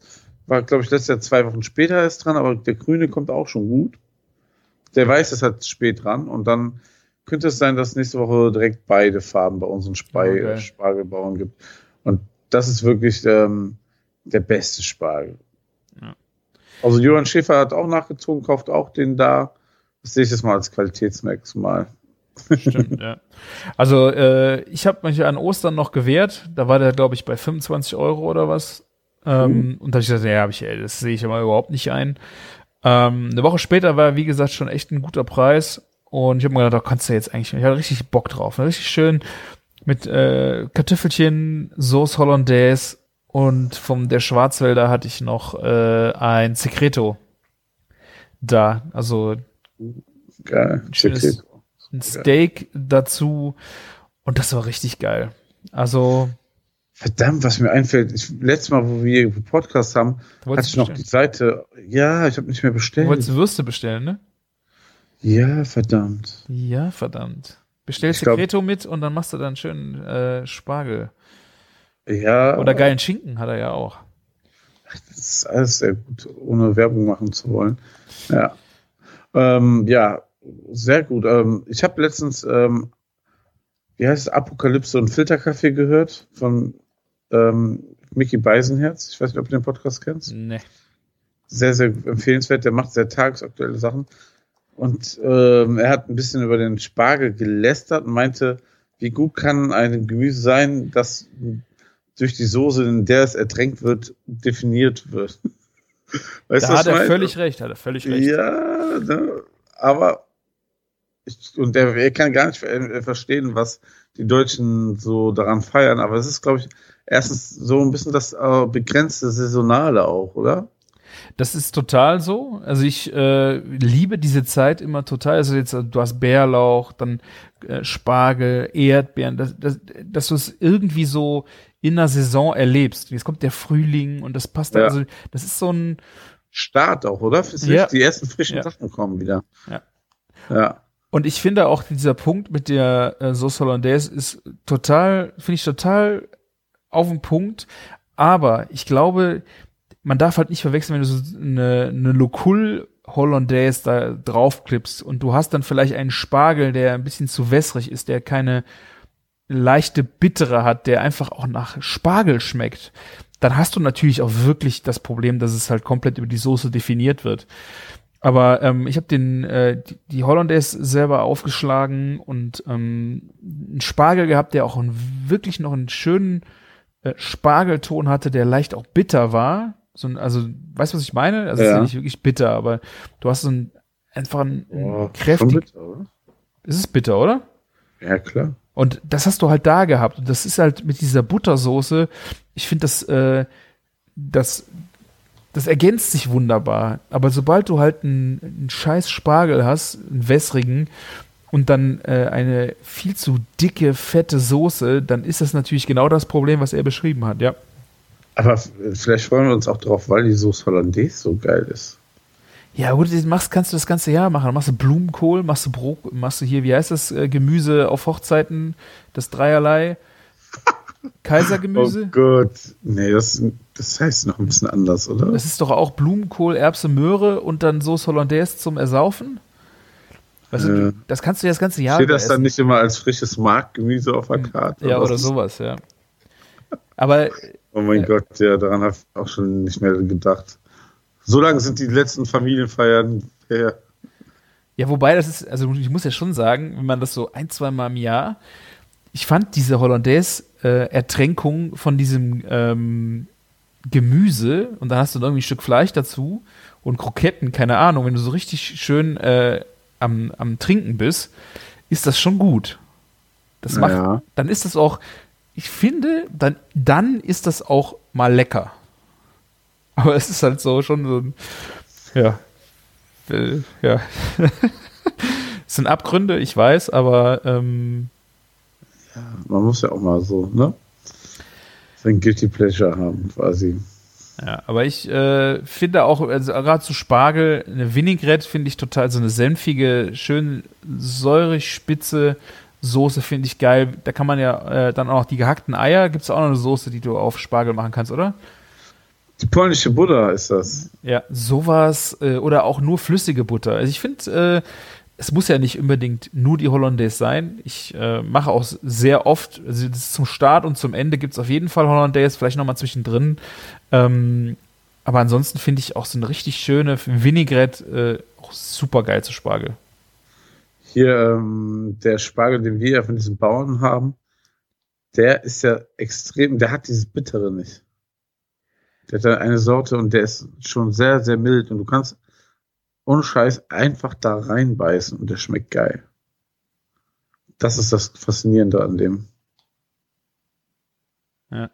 war glaube ich letztes Jahr zwei Wochen später erst dran, aber der Grüne kommt auch schon gut. Der weiß, es hat spät dran und dann könnte es sein, dass nächste Woche direkt beide Farben bei unseren Spei okay. Spargelbauern gibt. Und das ist wirklich ähm, der beste Spargel. Also Johann Schäfer hat auch nachgezogen, kauft auch den da. Das sehe ich jetzt mal als Qualitätsmerkmal. Stimmt, ja. Also äh, ich habe mich an Ostern noch gewehrt. Da war der, glaube ich, bei 25 Euro oder was. Ähm, mhm. Und da habe ich gesagt, ja, hab ich, ey, das sehe ich aber überhaupt nicht ein. Ähm, eine Woche später war, wie gesagt, schon echt ein guter Preis. Und ich habe mir gedacht, da kannst du jetzt eigentlich, ich hatte richtig Bock drauf. Ne? Richtig schön mit äh, Kartoffelchen, Sauce Hollandaise und vom der Schwarzwälder hatte ich noch äh, ein Secreto da. Also geil. Ein schönes ein Steak dazu. Und das war richtig geil. Also. Verdammt, was mir einfällt. Ich, letztes Mal, wo wir Podcast haben, hatte ich noch die Seite. Ja, ich habe nicht mehr bestellt. Du wolltest Würste bestellen, ne? Ja, verdammt. Ja, verdammt. Bestell Secreto mit und dann machst du dann schön äh, Spargel. Ja. Oder geilen Schinken hat er ja auch. Das ist alles sehr gut, ohne Werbung machen zu wollen. Ja. Ähm, ja, sehr gut. Ähm, ich habe letztens, ähm, wie heißt es, Apokalypse und Filterkaffee gehört von ähm, Mickey Beisenherz. Ich weiß nicht, ob du den Podcast kennst. Nee. Sehr, sehr empfehlenswert. Der macht sehr tagesaktuelle Sachen. Und ähm, er hat ein bisschen über den Spargel gelästert und meinte, wie gut kann ein Gemüse sein, das durch die Soße, in der es ertränkt wird, definiert wird. Weißt da hat er völlig recht, hat er völlig recht. Ja, ne, aber ich, und er, er kann gar nicht verstehen, was die Deutschen so daran feiern, aber es ist, glaube ich, erstens so ein bisschen das äh, begrenzte Saisonale auch, oder? Das ist total so. Also ich äh, liebe diese Zeit immer total. Also jetzt, du hast Bärlauch, dann äh, Spargel, Erdbeeren, dass, dass, dass du es irgendwie so in der Saison erlebst. Jetzt kommt der Frühling und das passt ja. also, das ist so ein Start auch, oder? Ja. Die ersten frischen ja. Sachen kommen wieder. Ja. Ja. Und ich finde auch dieser Punkt mit der äh, Sauce Hollandaise ist total, finde ich total auf den Punkt. Aber ich glaube, man darf halt nicht verwechseln, wenn du so eine, eine Locul Hollandaise da draufklippst und du hast dann vielleicht einen Spargel, der ein bisschen zu wässrig ist, der keine leichte Bittere hat, der einfach auch nach Spargel schmeckt, dann hast du natürlich auch wirklich das Problem, dass es halt komplett über die Soße definiert wird. Aber ähm, ich habe den äh, die, die Hollandaise selber aufgeschlagen und ähm, einen Spargel gehabt, der auch einen, wirklich noch einen schönen äh, Spargelton hatte, der leicht auch bitter war. So ein, also, weißt du, was ich meine? Also, ja. ist ja nicht wirklich bitter, aber du hast so ein einfach einen, einen oh, kräftig. Bitter, oder? Ist es bitter, oder? Ja, klar. Und das hast du halt da gehabt. Und das ist halt mit dieser Buttersoße, ich finde das, äh, das, das ergänzt sich wunderbar. Aber sobald du halt einen, einen scheiß Spargel hast, einen wässrigen, und dann äh, eine viel zu dicke, fette Soße, dann ist das natürlich genau das Problem, was er beschrieben hat, ja. Aber vielleicht freuen wir uns auch drauf, weil die Soße Hollandaise so geil ist. Ja, gut, das machst, kannst du das ganze Jahr machen. Dann machst du Blumenkohl, machst du Brot, machst du hier, wie heißt das, äh, Gemüse auf Hochzeiten, das Dreierlei. Kaisergemüse. Oh Gott. Nee, das, das heißt noch ein bisschen anders, oder? Das ist doch auch Blumenkohl, Erbse, Möhre und dann Sauce Hollandaise zum Ersaufen. Weißt du, Äh, das kannst du ja das ganze Jahr Steht das dann essen. nicht immer als frisches Marktgemüse auf der Karte? Ja, oder ist- sowas, ja. Aber Oh mein Ja. Gott, ja, daran habe ich auch schon nicht mehr gedacht. So lange sind die letzten Familienfeiern her. Ja, wobei das ist, also ich muss ja schon sagen, wenn man das so ein, zwei Mal im Jahr, ich fand diese Hollandaise-Ertränkung von diesem ähm, Gemüse und dann hast du noch irgendwie ein Stück Fleisch dazu und Kroketten, keine Ahnung, wenn du so richtig schön äh, am, am Trinken bist, ist das schon gut. Das macht, Ja. dann ist das auch, ich finde, dann, dann ist das auch mal lecker. Aber es ist halt so schon so ein, ja, äh, ja. es sind Abgründe, ich weiß, aber ähm, Man muss ja auch mal so, ne? Sein Guilty Pleasure haben, quasi. ja, aber ich äh, finde auch, also gerade zu Spargel, eine Vinaigrette finde ich total, so eine senfige, schön säurig spitze Soße finde ich geil. Da kann man ja äh, dann auch die gehackten Eier, gibt es auch noch eine Soße, die du auf Spargel machen kannst, oder? Die polnische Buddha ist das. Ja, sowas äh, oder auch nur flüssige Butter. Also ich finde, äh, es muss ja nicht unbedingt nur die Hollandaise sein. Ich äh, mache auch sehr oft, also zum Start und zum Ende gibt es auf jeden Fall Hollandaise, vielleicht nochmal zwischendrin. Ähm, aber ansonsten finde ich auch so eine richtig schöne Vinaigrette äh, auch super geil zu Spargel. Hier, ähm, der Spargel, den wir ja von diesen Bauern haben, der ist ja extrem, der hat dieses Bittere nicht. Der hat eine Sorte und der ist schon sehr, sehr mild und du kannst ohne Scheiß einfach da reinbeißen und der schmeckt geil. Das ist das Faszinierende an dem. Ja.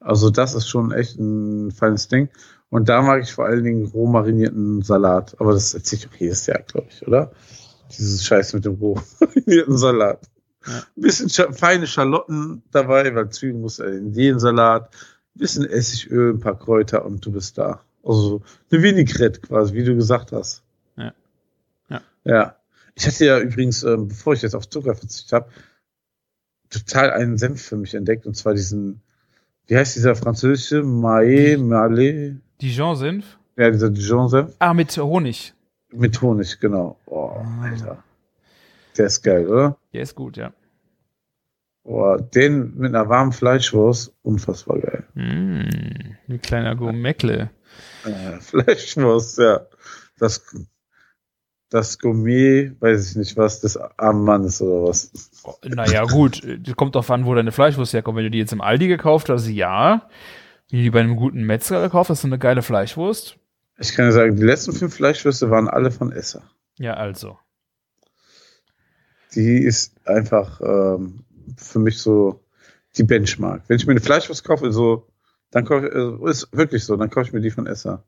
Also das ist schon echt ein feines Ding. Und da mag ich vor allen Dingen roh marinierten Salat. Aber das erzähle ich auch jedes Jahr, glaube ich, oder? Dieses Scheiß mit dem roh marinierten Salat. Ja. Ein bisschen feine Schalotten dabei, weil Zwiebeln muss ja in jeden Salat. Ein bisschen Essigöl, ein paar Kräuter und du bist da. Also eine Vinaigrette quasi, wie du gesagt hast. Ja. Ja. Ja. Ich hatte ja übrigens, ähm, bevor ich jetzt auf Zucker verzichtet habe, total einen Senf für mich entdeckt und zwar diesen, wie heißt dieser französische? Maé, Malé? Dijon-Senf? Ja, dieser Dijon-Senf. Ah, mit Honig. Mit Honig, genau. Oh, Ah. Alter. Der ist geil, oder? Der ist gut, ja. Oh, den mit einer warmen Fleischwurst, unfassbar geil. Mm, ein kleiner Gourmetle. Äh, Fleischwurst, ja. Das, das Gourmet, weiß ich nicht was, des armen Mannes oder was. Oh, Naja, gut, das kommt drauf an, wo deine Fleischwurst herkommt. Wenn du die jetzt im Aldi gekauft hast, ja. Wenn du die bei einem guten Metzger gekauft hast, so eine geile Fleischwurst. Ich kann ja sagen, die letzten fünf Fleischwürste waren alle von Esser. Ja, also. Die ist einfach ähm, für mich so die Benchmark. Wenn ich mir eine Fleischwurst kaufe, so, dann kaufe ich, also ist wirklich so, dann kaufe ich mir die von Esser.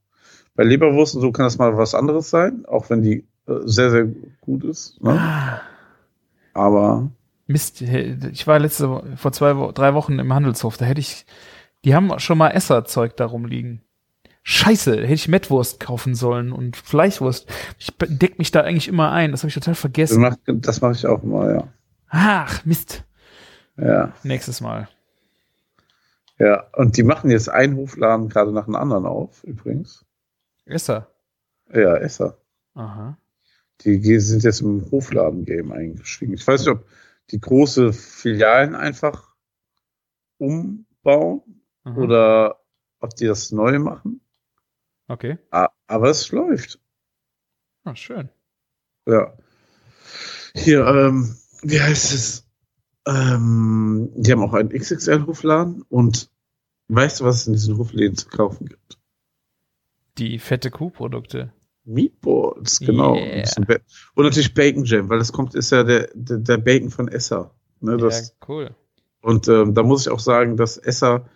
Bei Leberwurst und so kann das mal was anderes sein, auch wenn die äh, sehr, sehr gut ist. Ne? Ah, Aber Mist, ich war letzte vor zwei, drei Wochen im Handelshof, da hätte ich, die haben schon mal Esserzeug da rumliegen. Scheiße, hätte ich Mettwurst kaufen sollen und Fleischwurst. Ich deck mich da eigentlich immer ein, das habe ich total das vergessen. mache das mach ich auch immer, ja. Ach, Mist. Ja, Nächstes Mal. Ja. Und die machen jetzt einen Hofladen gerade nach dem anderen auf, übrigens. Esser. Ja, Esser. Aha. Die sind jetzt im Hofladen-Game eingestiegen. Ich weiß nicht, ob die große Filialen einfach umbauen Aha. oder ob die das neu machen. Okay. Aber es läuft. Ah, schön. Ja. Hier, ähm, wie heißt es? Ähm, die haben auch einen XXL-Hofladen und weißt du, was es in diesen Hofläden zu kaufen gibt? Die fette Kuhprodukte. Meatballs, genau. Yeah. Und natürlich Bacon Jam, weil das kommt, ist ja der, der, der Bacon von Esser. Ne, das, ja, cool. Und ähm, da muss ich auch sagen, dass Esser,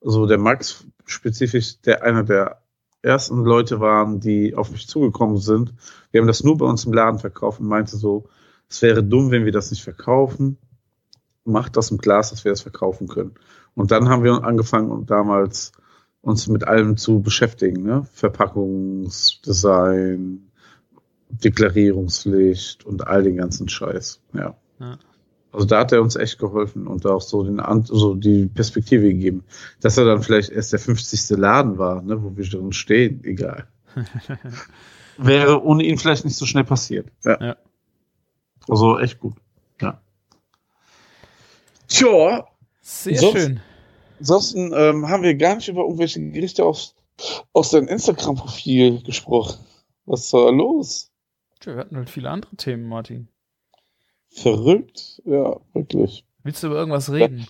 so der Max spezifisch, der einer der ersten Leute waren, die auf mich zugekommen sind. Wir haben das nur bei uns im Laden verkauft und meinte so, es wäre dumm, wenn wir das nicht verkaufen. Macht das im Glas, dass wir das verkaufen können. Und dann haben wir angefangen und damals uns mit allem zu beschäftigen, ne? Verpackungsdesign, Deklarierungspflicht und all den ganzen Scheiß. Ja. Ja. Also da hat er uns echt geholfen und auch so den so die Perspektive gegeben, dass er dann vielleicht erst der 50. Laden war, ne, wo wir drin stehen, egal. Wäre ohne ihn vielleicht nicht so schnell passiert. Ja. Ja. Also echt gut. Ja. Tja, Sehr Sonst- schön. ansonsten ähm, haben wir gar nicht über irgendwelche Gerichte aus, aus deinem Instagram-Profil gesprochen. Was war los? Tja, wir hatten halt viele andere Themen, Martin. Verrückt? Ja, wirklich. Willst du über irgendwas reden?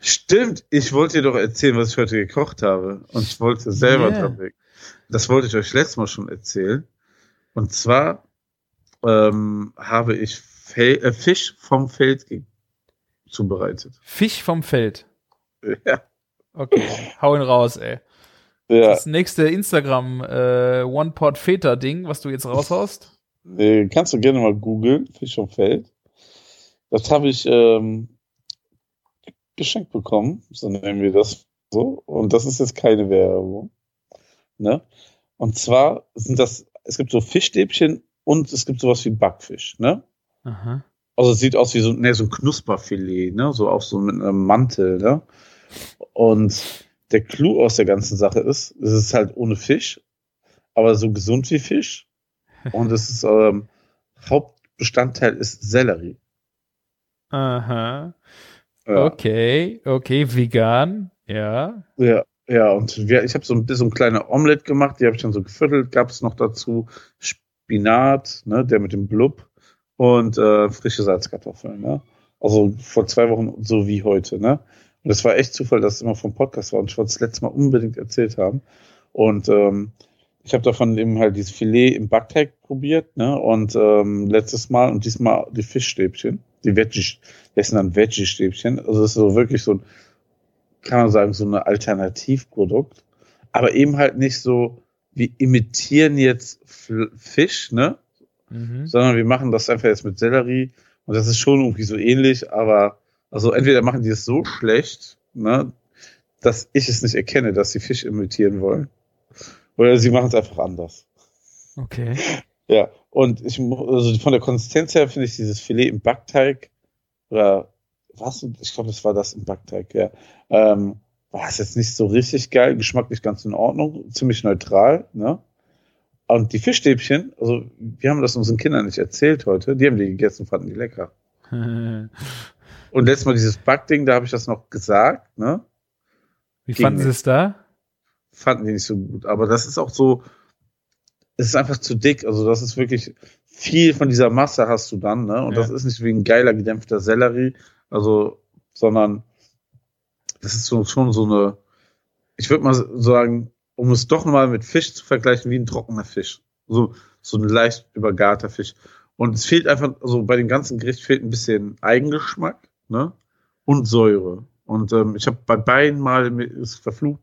Stimmt, ich wollte dir doch erzählen, was ich heute gekocht habe. Und ich wollte selber Yeah. dran weg. Das wollte ich euch letztes Mal schon erzählen. Und zwar ähm, habe ich Fel äh, Fisch vom Feld ge- zubereitet. Fisch vom Feld. Ja. Okay, hau ihn raus, ey. ja. Das nächste Instagram äh, One-Pot-Feta-Ding, was du jetzt raushaust. Nee, kannst du gerne mal googeln, Fisch vom Feld. Das habe ich ähm, geschenkt bekommen, so nennen wir das so. Und das ist jetzt keine Werbung. Ne? Und zwar sind das, es gibt so Fischstäbchen und es gibt sowas wie Backfisch, ne? Aha. Also es sieht aus wie so, ne, so ein Knusperfilet, ne? So auch so mit einem Mantel, ne? Und der Clou aus der ganzen Sache ist, es ist halt ohne Fisch, aber so gesund wie Fisch. Und es ist ähm, Hauptbestandteil ist Sellerie. Aha. Ja, Okay, okay, vegan. Ja. ja, ja und wir, ich habe so ein bisschen so ein kleine Omelette gemacht, die habe ich dann so geviertelt, gab es noch dazu Spinat, ne, der mit dem Blub und äh, frische Salzkartoffeln, ne? Also vor zwei Wochen so wie heute, ne? Und es war echt Zufall, dass es immer vom Podcast war und ich wollte es letztes Mal unbedingt erzählt haben. Und ähm, ich habe davon eben halt dieses Filet im Backteig probiert, ne? Und ähm, letztes Mal und diesmal die Fischstäbchen, die Veggie, das sind dann Veggie-Stäbchen. Also das ist so wirklich so ein, kann man sagen, so ein Alternativprodukt. Aber eben halt nicht so, wir imitieren jetzt Fisch, ne? Mhm. sondern wir machen das einfach jetzt mit Sellerie und das ist schon irgendwie so ähnlich, aber also entweder machen die es so schlecht, ne, dass ich es nicht erkenne, dass sie Fisch imitieren wollen, oder sie machen es einfach anders. Okay. Ja, und ich also von der Konsistenz her finde ich dieses Filet im Backteig oder was? Ich glaube, das war das im Backteig, ja. Ähm, war es jetzt nicht so richtig geil, geschmacklich ganz in Ordnung, ziemlich neutral, ne? Und die Fischstäbchen, also wir haben das unseren Kindern nicht erzählt heute, die haben die gegessen, fanden die lecker. Und letztes Mal dieses Backding, da habe ich das noch gesagt, ne? Wie Ging fanden sie es da? Fanden die nicht so gut. Aber das ist auch so, es ist einfach zu dick. Also das ist wirklich viel von dieser Masse hast du dann, ne? Und Ja. das ist nicht wie ein geiler gedämpfter Sellerie, also, sondern das ist so, schon so eine, ich würde mal sagen, um es doch mal mit Fisch zu vergleichen, wie ein trockener Fisch. So, so ein leicht übergarter Fisch. Und es fehlt einfach, also bei dem ganzen Gericht fehlt ein bisschen Eigengeschmack, ne? Und Säure. Und ähm, ich habe bei beiden Mal ist verflucht,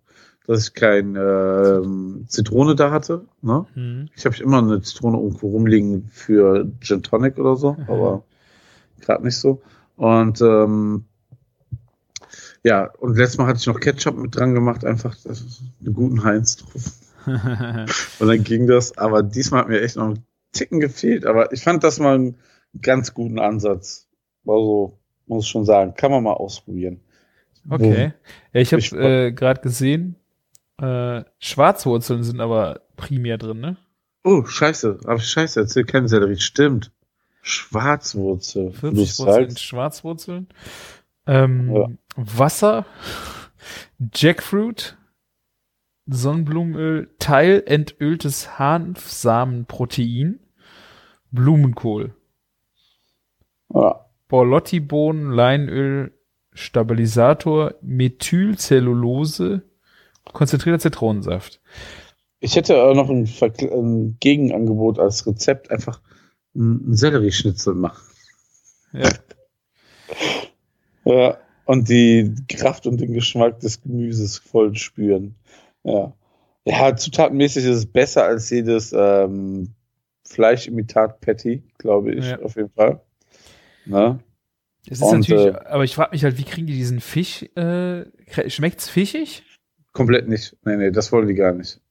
dass ich kein ähm, Zitrone da hatte. Ne? Hm. Ich habe immer eine Zitrone irgendwo rumliegen für Gin Tonic oder so, Mhm. aber gerade nicht so. Und ähm, ja, und letztes Mal hatte ich noch Ketchup mit dran gemacht, einfach einen guten Heinz drauf. Und dann ging das, aber diesmal hat mir echt noch ein Ticken gefehlt, aber ich fand das mal einen ganz guten Ansatz. Also, muss ich schon sagen, kann man mal ausprobieren. okay. Ja, ich habe äh, gerade gesehen, äh, Schwarzwurzeln sind aber primär drin, ne? Oh, scheiße, hab ich scheiße erzählt, kein Sellerie, stimmt. Schwarzwurzel. wenn du's 40 Prozent sagst. Schwarzwurzeln. Ähm, Ja. Wasser, Jackfruit, Sonnenblumenöl, teilentöhltes Hanfsamenprotein, Blumenkohl, Ja. Borlotti-Bohnen, Leinöl, Stabilisator, Methylcellulose, konzentrierter Zitronensaft. Ich hätte auch noch ein, ein Gegenangebot als Rezept, einfach einen Sellerieschnitzel machen. Ja. Ja. Und die Kraft und den Geschmack des Gemüses voll spüren. Ja. Ja, zutatenmäßig ist es besser als jedes ähm, Fleischimitat-Patty, glaube ich, Ja. auf jeden Fall. Ne? Es ist Und, natürlich, äh, aber ich frage mich halt, wie kriegen die diesen Fisch, äh, schmeckt's fischig? komplett nicht. Nee, nee, das wollen die gar nicht.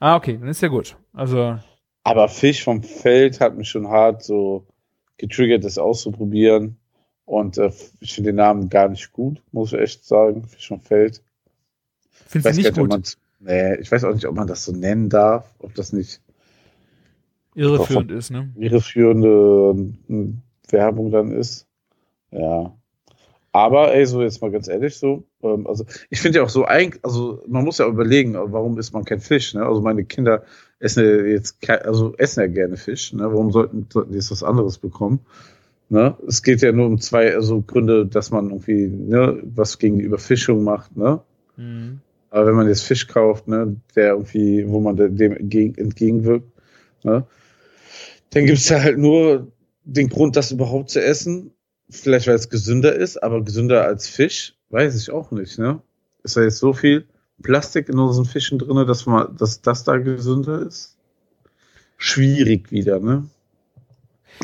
Ah, okay, dann ist ja gut. Also, Aber Fisch vom Feld hat mich schon hart so getriggert, das auszuprobieren. Und äh, ich finde den Namen gar nicht gut, muss ich echt sagen. Feld. findest du weiß nicht gut? nee, ich weiß auch nicht, ob man das so nennen darf, ob das nicht Irreführend ist, ne? irreführende äh, Werbung dann ist. Ja. Aber ey, so jetzt mal ganz ehrlich so, ähm, also ich finde ja auch so eigentlich, also man muss ja überlegen, warum isst man kein Fisch, ne? Also meine Kinder essen ja jetzt kein, also essen ja gerne Fisch, ne? Warum sollten, sollten die jetzt was anderes bekommen? Ne? Es geht ja nur um zwei also Gründe, dass man irgendwie ne, was gegen die Überfischung macht, ne? Mhm. Aber wenn man jetzt Fisch kauft, ne, der irgendwie, wo man de- dem entgegen, entgegenwirkt, ne, dann gibt's ja halt nur den Grund, das überhaupt zu essen. Vielleicht, weil es gesünder ist, aber gesünder als Fisch, weiß ich auch nicht, ne? Ist da jetzt so viel Plastik in unseren Fischen drinne, dass man, dass das da gesünder ist? Schwierig wieder, ne?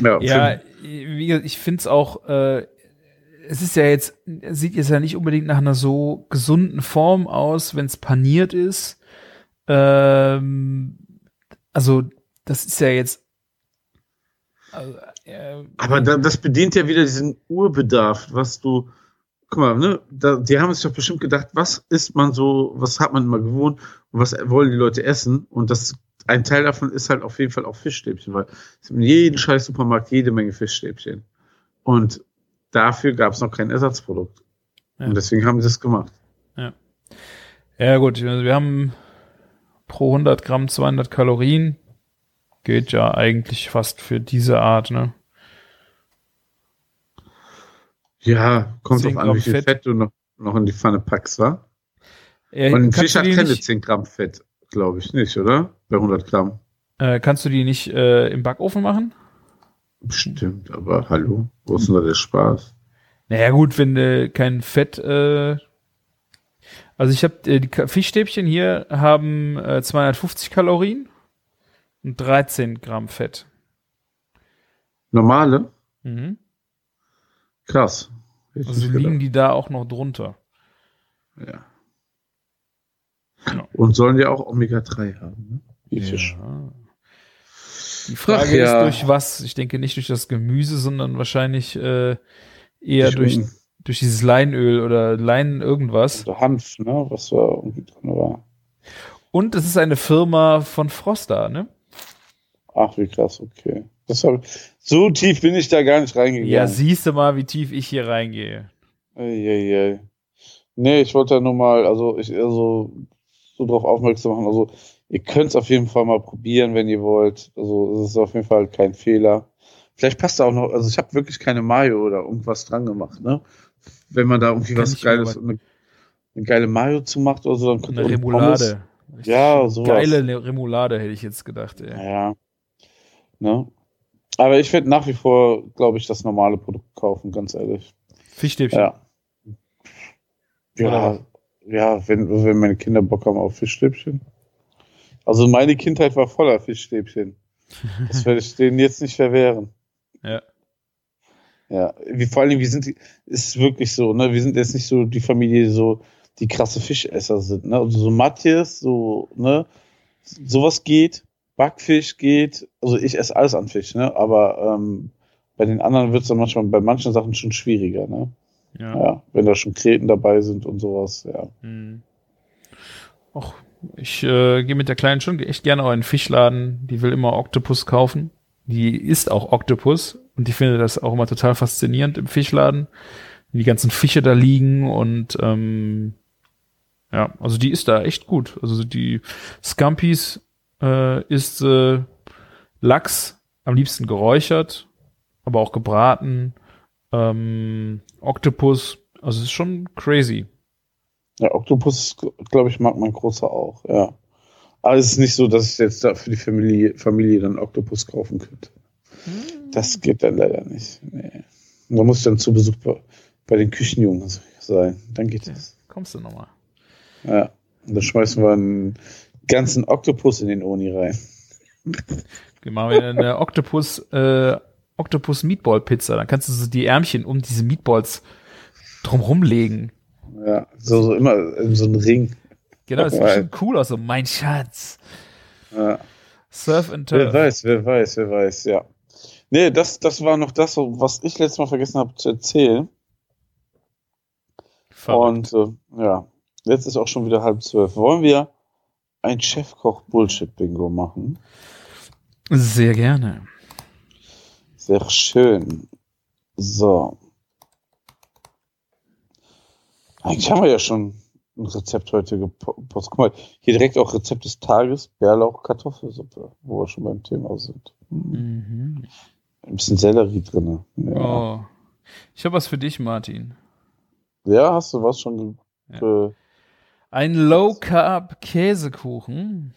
Ja, Ja, wie gesagt, ich finde es auch, äh, es ist ja jetzt, sieht jetzt ja nicht unbedingt nach einer so gesunden Form aus, wenn es paniert ist. Ähm, also, das ist ja jetzt. Also, äh, Aber da, das bedient ja wieder diesen Urbedarf, was du, guck mal, ne, da, die haben sich doch bestimmt gedacht, was isst man so, was hat man immer gewohnt und was wollen die Leute essen? Und das, ein Teil davon ist halt auf jeden Fall auch Fischstäbchen, weil es in jedem scheiß Supermarkt jede Menge Fischstäbchen. Und dafür gab es noch kein Ersatzprodukt. Ja. Und deswegen haben sie das gemacht. ja, gut, also wir haben pro 100 Gramm 200 Kalorien. Geht ja eigentlich fast für diese Art, ne? Ja, kommt 10 drauf an, wie viel Fett. Fett, du noch, noch in die Pfanne packst, wa? Äh, Und ein Fisch hat keine nicht- 10 Gramm Fett, glaube ich nicht, oder? Bei 100 Gramm. Äh, kannst du die nicht äh, im Backofen machen? Bestimmt, aber hallo, wo ist denn da der Spaß? Naja, gut, wenn du kein Fett. Äh, also, ich habe äh, die Fischstäbchen hier haben äh, 250 Kalorien und 13 Gramm Fett. Normale? Mhm. Krass. Hätte ich Also liegen gedacht. die da auch noch drunter. Ja. Ja. Und sollen ja auch Omega-3 haben, ne? Wie Fisch. Ja. Die Frage Ach ja. ist durch was? Ich denke nicht durch das Gemüse, sondern wahrscheinlich äh, eher durch, durch dieses Leinöl oder Lein irgendwas. Oder Hanf, ne? Was da irgendwie drin war. Und es ist eine Firma von Froster, ne? Ach, wie krass, okay. Hab, so tief bin ich da gar nicht reingegangen. Ja, siehst du mal, wie tief ich hier reingehe. Eieiei. Nee, ich wollte ja nur mal, also ich also so drauf aufmerksam machen. Also ihr könnt es auf jeden Fall mal probieren, wenn ihr wollt. Also es ist auf jeden Fall kein Fehler. Vielleicht passt da auch noch, also ich habe wirklich keine Mayo oder irgendwas dran gemacht, ne? Wenn man da irgendwie Kann was Geiles, eine, eine geile Mayo zu macht oder so, dann könnt ihr Eine Pommes- Remoulade. Ja, sowas. Geile Le- Remoulade hätte ich jetzt gedacht, ey. Ja. Ne? Aber ich werde nach wie vor, glaube ich, das normale Produkt kaufen, ganz ehrlich. Fischstäbchen. Ja. Ja, ja, wenn, wenn meine Kinder Bock haben auf Fischstäbchen. Also meine Kindheit war voller Fischstäbchen. Das werde ich denen jetzt nicht verwehren. Ja. Ja, wie, vor allem, wir sind, die- ist wirklich so, ne, wir sind jetzt nicht so die Familie, die so die krasse Fischesser sind, ne, also so Matthias, so, ne, sowas geht, Backfisch geht, also ich esse alles an Fisch, ne, aber ähm, bei den anderen wird es dann manchmal, bei manchen Sachen schon schwieriger, ne, Ja. ja, wenn da schon Kreten dabei sind und sowas, ja. Hm. Och, ich äh, gehe mit der Kleinen schon echt gerne auch in den Fischladen. Die will immer Oktopus kaufen. Die isst auch Oktopus und die findet das auch immer total faszinierend im Fischladen, wie die ganzen Fische da liegen und ähm, ja, also die ist da echt gut. Also die Scampis äh, isst äh, Lachs am liebsten geräuchert, aber auch gebraten. Ähm, Oktopus, also es ist schon crazy. Ja, Oktopus, glaube ich, mag mein Großer auch, ja. Aber es ist nicht so, dass ich jetzt da für die Familie, Familie dann Oktopus kaufen könnte. Das geht dann leider nicht. Nee. Da muss ich dann zu Besuch bei, bei den Küchenjungen sein. Dann geht das. Kommst du nochmal? Ja. Und dann schmeißen wir einen ganzen Oktopus in den Oni rein. Wir machen wir eine Oktopus, äh, Oktopus Meatball Pizza. Dann kannst du so die Ärmchen um diese Meatballs drumrum legen. Ja, so, so immer in so einen Ring. Genau, das sieht schon cool aus, so mein Schatz. Ja. Surf and Wer Turf. weiß, wer weiß, wer weiß, ja. Nee, das, das war noch das, was ich letztes Mal vergessen habe zu erzählen. Verrückt. Und äh, ja, jetzt ist auch schon wieder halb zwölf. Wollen wir ein Chefkoch-Bullshit-Bingo machen? Sehr gerne. Sehr schön. So. Eigentlich haben wir ja schon ein Rezept heute gepostet. Guck mal, hier direkt auch Rezept des Tages, Bärlauch, Kartoffelsuppe, wo wir schon beim Thema sind. Hm. Mhm. Ein bisschen Sellerie drin. Ja. Oh. Ich habe was für dich, Martin. ja, hast du was schon? ge- Ein Low Carb Käsekuchen.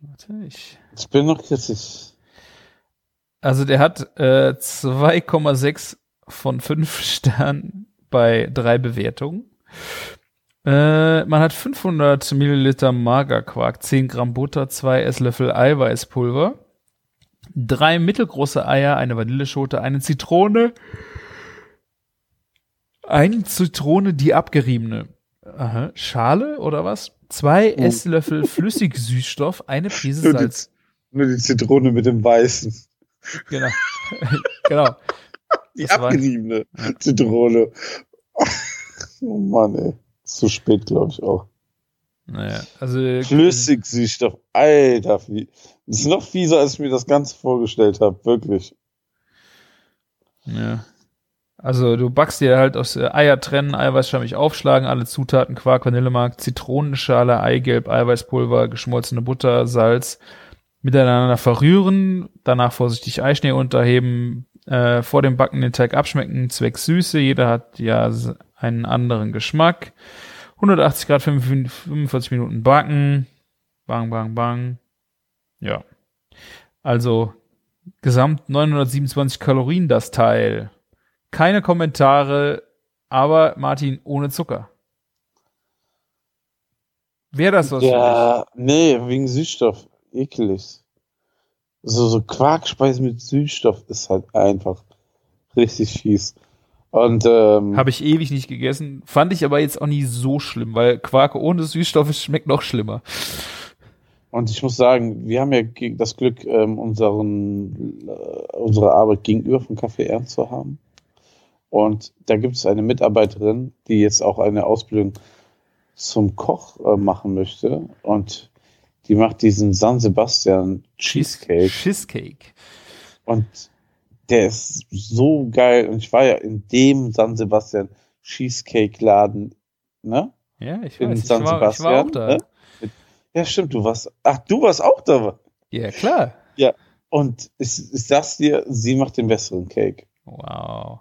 Warte, ich. Ich bin noch kritisch. Also der hat äh, 2,6 von 5 Sternen bei drei Bewertungen. Äh, man hat 500 Milliliter Magerquark, 10 Gramm Butter, 2 Esslöffel Eiweißpulver, drei mittelgroße Eier, eine Vanilleschote, eine Zitrone, eine Zitrone, die abgeriebene Aha, Schale oder was? Zwei Oh. Esslöffel Flüssigsüßstoff, eine Prise Nur die, Salz. nur die Zitrone mit dem Weißen. Genau. genau. Die Das war- abgeriebene Zitrone. oh Mann, ey. Zu spät, glaube ich auch. Naja, also Flüssigsüßstoff. Alter, wie. Das ist noch fieser, als ich mir das Ganze vorgestellt habe. Wirklich. Ja. Also du backst dir halt aus äh, Eier trennen, Eiweißschamig aufschlagen, alle Zutaten, Quark, Vanillemark, Zitronenschale, Eigelb, Eiweißpulver, geschmolzene Butter, Salz miteinander verrühren, danach vorsichtig Eischnee unterheben, äh, vor dem Backen den Teig abschmecken, zwecks Süße, jeder hat ja einen anderen Geschmack. 180 Grad 45 Minuten backen, bang, bang, bang. Ja. Also gesamt 927 Kalorien das Teil. Keine Kommentare, aber Martin ohne Zucker. Wäre das was Ja, nee, wegen Süßstoff. Ekelig. So, so Quarkspeise mit Süßstoff ist halt einfach richtig fies. Und, ähm? Habe ich ewig nicht gegessen. Fand ich aber jetzt auch nie so schlimm, weil Quark ohne Süßstoffe schmeckt noch schlimmer. Und ich muss sagen, wir haben ja das Glück, ähm, unseren, äh, unsere Arbeit gegenüber von Café Ernst zu haben. Und da gibt es eine Mitarbeiterin, die jetzt auch eine Ausbildung zum Koch äh, machen möchte. Und die macht diesen San Sebastian Cheesecake. Cheesecake. Und der ist so geil. Und ich war ja in dem San Sebastian Cheesecake Laden, ne? Ja, ich In weiß. Ich San war, ich war auch Sebastian, da. ne? Ja, stimmt, du warst. Ach, du warst auch da. Ja, klar. Und ich, ich sag's dir, sie macht den besseren Cake. Wow.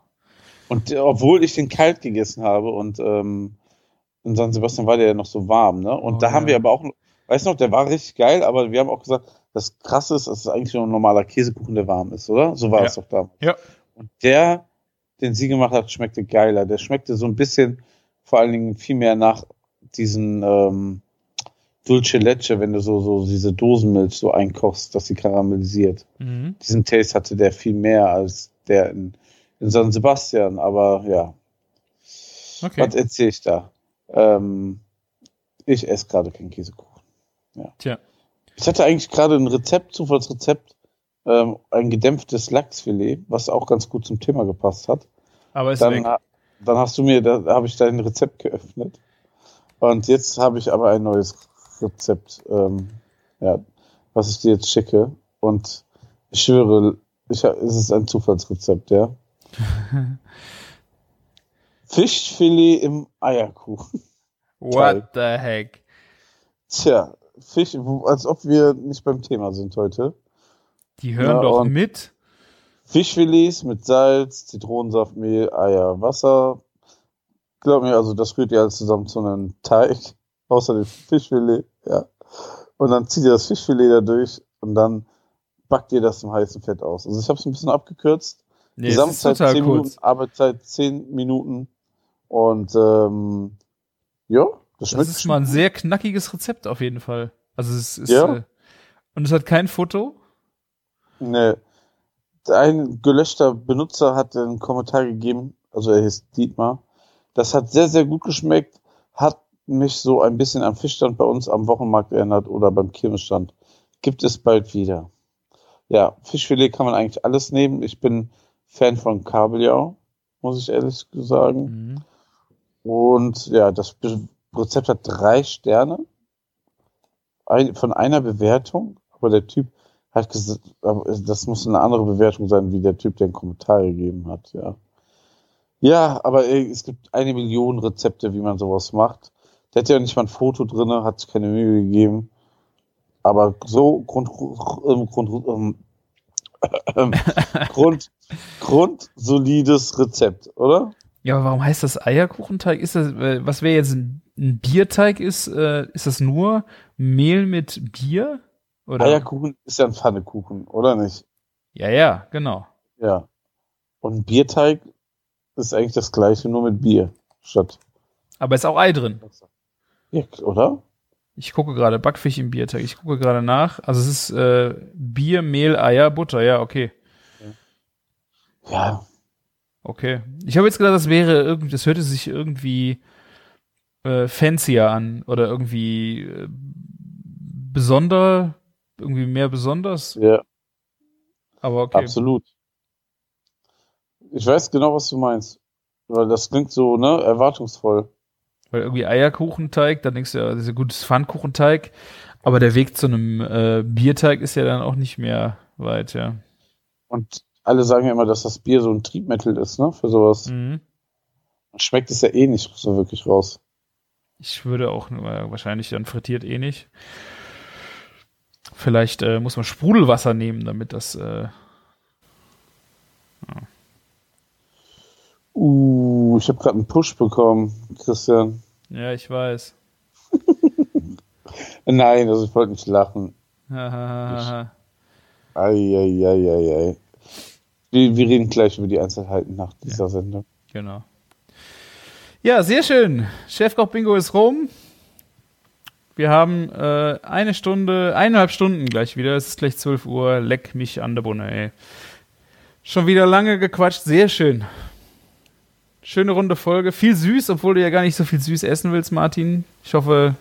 Und äh, obwohl ich den kalt gegessen habe und ähm, in San Sebastian war der ja noch so warm, ne? Und Oh, da ja. haben wir aber auch, weißt du noch, der war richtig geil, aber wir haben auch gesagt, das krasse ist, das ist eigentlich nur ein normaler Käsekuchen, der warm ist, oder? So war Ja. es doch damals. Ja. Und der, den sie gemacht hat, schmeckte geiler. Der schmeckte so ein bisschen, vor allen Dingen viel mehr nach diesen ähm, Dulce Leche, wenn du so, so diese Dosenmilch so einkochst, dass sie karamellisiert. Mhm. Diesen Taste hatte der viel mehr als der in, in San Sebastian, aber ja, Okay. was erzähle ich da? Ähm, ich esse gerade keinen Käsekuchen. Tja. Ich hatte eigentlich gerade ein Rezept, Zufallsrezept, ähm, ein gedämpftes Lachsfilet, was auch ganz gut zum Thema gepasst hat. Aber ist Dann, weg. dann hast du mir, da habe ich dein Rezept geöffnet. Und jetzt habe ich aber ein neues Rezept, ähm, ja, was ich dir jetzt schicke. Und ich schwöre, ich, es ist ein Zufallsrezept, ja. Fischfilet im Eierkuchen. What the heck? Tja, Fisch, als ob wir nicht beim Thema sind heute. Die hören Ja, doch mit. Fischfilets mit Salz, Zitronensaft, Mehl, Eier, Wasser. Glaub mir, also das rührt ihr alles zusammen zu einem Teig, außer dem Fischfilet, ja. Und dann zieht ihr das Fischfilet da durch und dann backt ihr das im heißen Fett aus. Also ich habe es ein bisschen abgekürzt. Nee, Gesamtzeit total 10 kurz. Minuten, Arbeitszeit 10 Minuten. Und ähm, ja, das schmeckt Das ist mal ein sehr knackiges Rezept auf jeden Fall. Also es ist Ja. äh, und es hat kein Foto. Ne, ein gelöschter Benutzer hat einen Kommentar gegeben, also er hieß Dietmar. Das hat sehr, sehr gut geschmeckt. hat mich so ein bisschen am Fischstand bei uns am Wochenmarkt erinnert oder beim Kirmesstand. Gibt es bald wieder. Ja, Fischfilet kann man eigentlich alles nehmen. Ich bin Fan von Kabeljau, muss ich ehrlich sagen. Mhm. Und ja, das Rezept hat drei Sterne ein, von einer Bewertung, aber der Typ hat gesagt, das muss eine andere Bewertung sein, wie der Typ, der einen Kommentar gegeben hat, ja. Ja, aber es gibt eine Million Rezepte, wie man sowas macht. Der hat ja nicht mal ein Foto drinne, hat sich keine Mühe gegeben. Aber so Grund, Grund, ähm, Grund, grundsolides Rezept, oder? Ja, aber warum heißt das Eierkuchenteig? Ist das, äh, was wäre jetzt ein, ein Bierteig ist, äh, ist das nur Mehl mit Bier? Oder? Eierkuchen ist ja ein Pfannekuchen, oder nicht? Ja, ja, genau. Ja. Und ein Bierteig ist eigentlich das gleiche, nur mit Bier statt. Aber ist auch Ei drin. Ja, oder? Ich gucke gerade, Backfisch im Bierteig. Ich gucke gerade nach. Also es ist äh, Bier, Mehl, Eier, Butter. Ja, okay. Ja, Okay. Ich habe jetzt gedacht, das wäre irgendwie, das hörte sich irgendwie äh, fancier an oder irgendwie äh, besonder, irgendwie mehr besonders. ja, Aber okay. absolut. Ich weiß genau, was du meinst. Weil das klingt so, ne, erwartungsvoll. Weil irgendwie Eierkuchenteig, dann denkst du ja, das ist ein gutes Pfannkuchenteig. Aber der Weg zu einem äh, Bierteig ist ja dann auch nicht mehr weit, ja. Und alle sagen ja immer, dass das Bier so ein Triebmittel ist, ne, für sowas. Mhm. Schmeckt es ja eh nicht so wirklich raus. Ich würde auch äh, wahrscheinlich dann frittiert eh nicht. Vielleicht äh, muss man Sprudelwasser nehmen, damit das. Äh, Uh, ich habe gerade einen Push bekommen, Christian. ja, ich weiß. Nein, also ich wollte nicht lachen. Eieieiei. Wir, wir reden gleich über die Einzelheiten nach dieser Sendung. genau. Ja, sehr schön. Chefkoch Bingo ist rum. Wir haben äh, eine Stunde, eineinhalb Stunden gleich wieder. Es ist gleich 12 Uhr. Leck mich an der Bunne, ey. Schon wieder lange gequatscht. Sehr schön. Schöne runde Folge. Viel süß, obwohl du ja gar nicht so viel süß essen willst, Martin. Ich hoffe,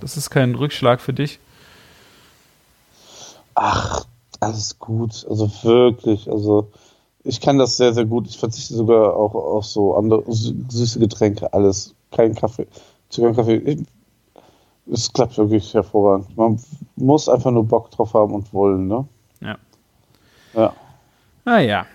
das ist kein Rückschlag für dich. Ach, alles gut. Also wirklich. Also ich kann das sehr, sehr gut. Ich verzichte sogar auch auf so andere sü- süße Getränke. Alles. Kein Kaffee. Zucker und Kaffee. Ich- Es klappt wirklich hervorragend. Man muss einfach nur Bock drauf haben und wollen, ne? Ja. Ja. Naja.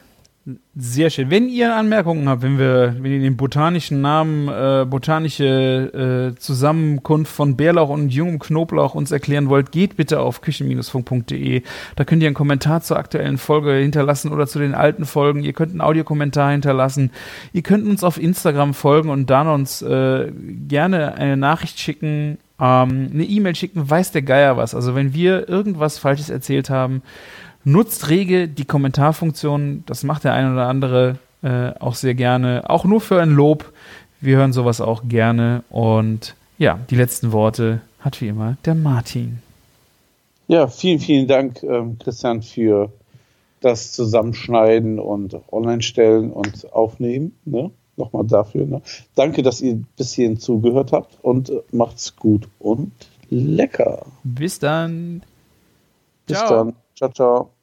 Sehr schön. Wenn ihr Anmerkungen habt, wenn wir, wenn ihr den botanischen Namen, äh, botanische äh, Zusammenkunft von Bärlauch und jungem Knoblauch uns erklären wollt, geht bitte auf küchen-funk.de. Da könnt ihr einen Kommentar zur aktuellen Folge hinterlassen oder zu den alten Folgen. Ihr könnt einen Audiokommentar hinterlassen. Ihr könnt uns auf Instagram folgen und dann uns äh, gerne eine Nachricht schicken, ähm, eine E-Mail schicken, weiß der Geier was. Also wenn wir irgendwas Falsches erzählt haben, Nutzt rege die Kommentarfunktion, das macht der eine oder andere äh, auch sehr gerne, auch nur für ein Lob. Wir hören sowas auch gerne und ja, die letzten Worte hat wie immer der Martin. Ja, vielen, vielen Dank, ähm, Christian, für das Zusammenschneiden und Online-Stellen und Aufnehmen. Ne? Nochmal dafür. Ne? Danke, dass ihr bis hierhin zugehört habt und äh, macht's gut und lecker. Bis dann. Bis Ciao. dann. Ciao, ciao.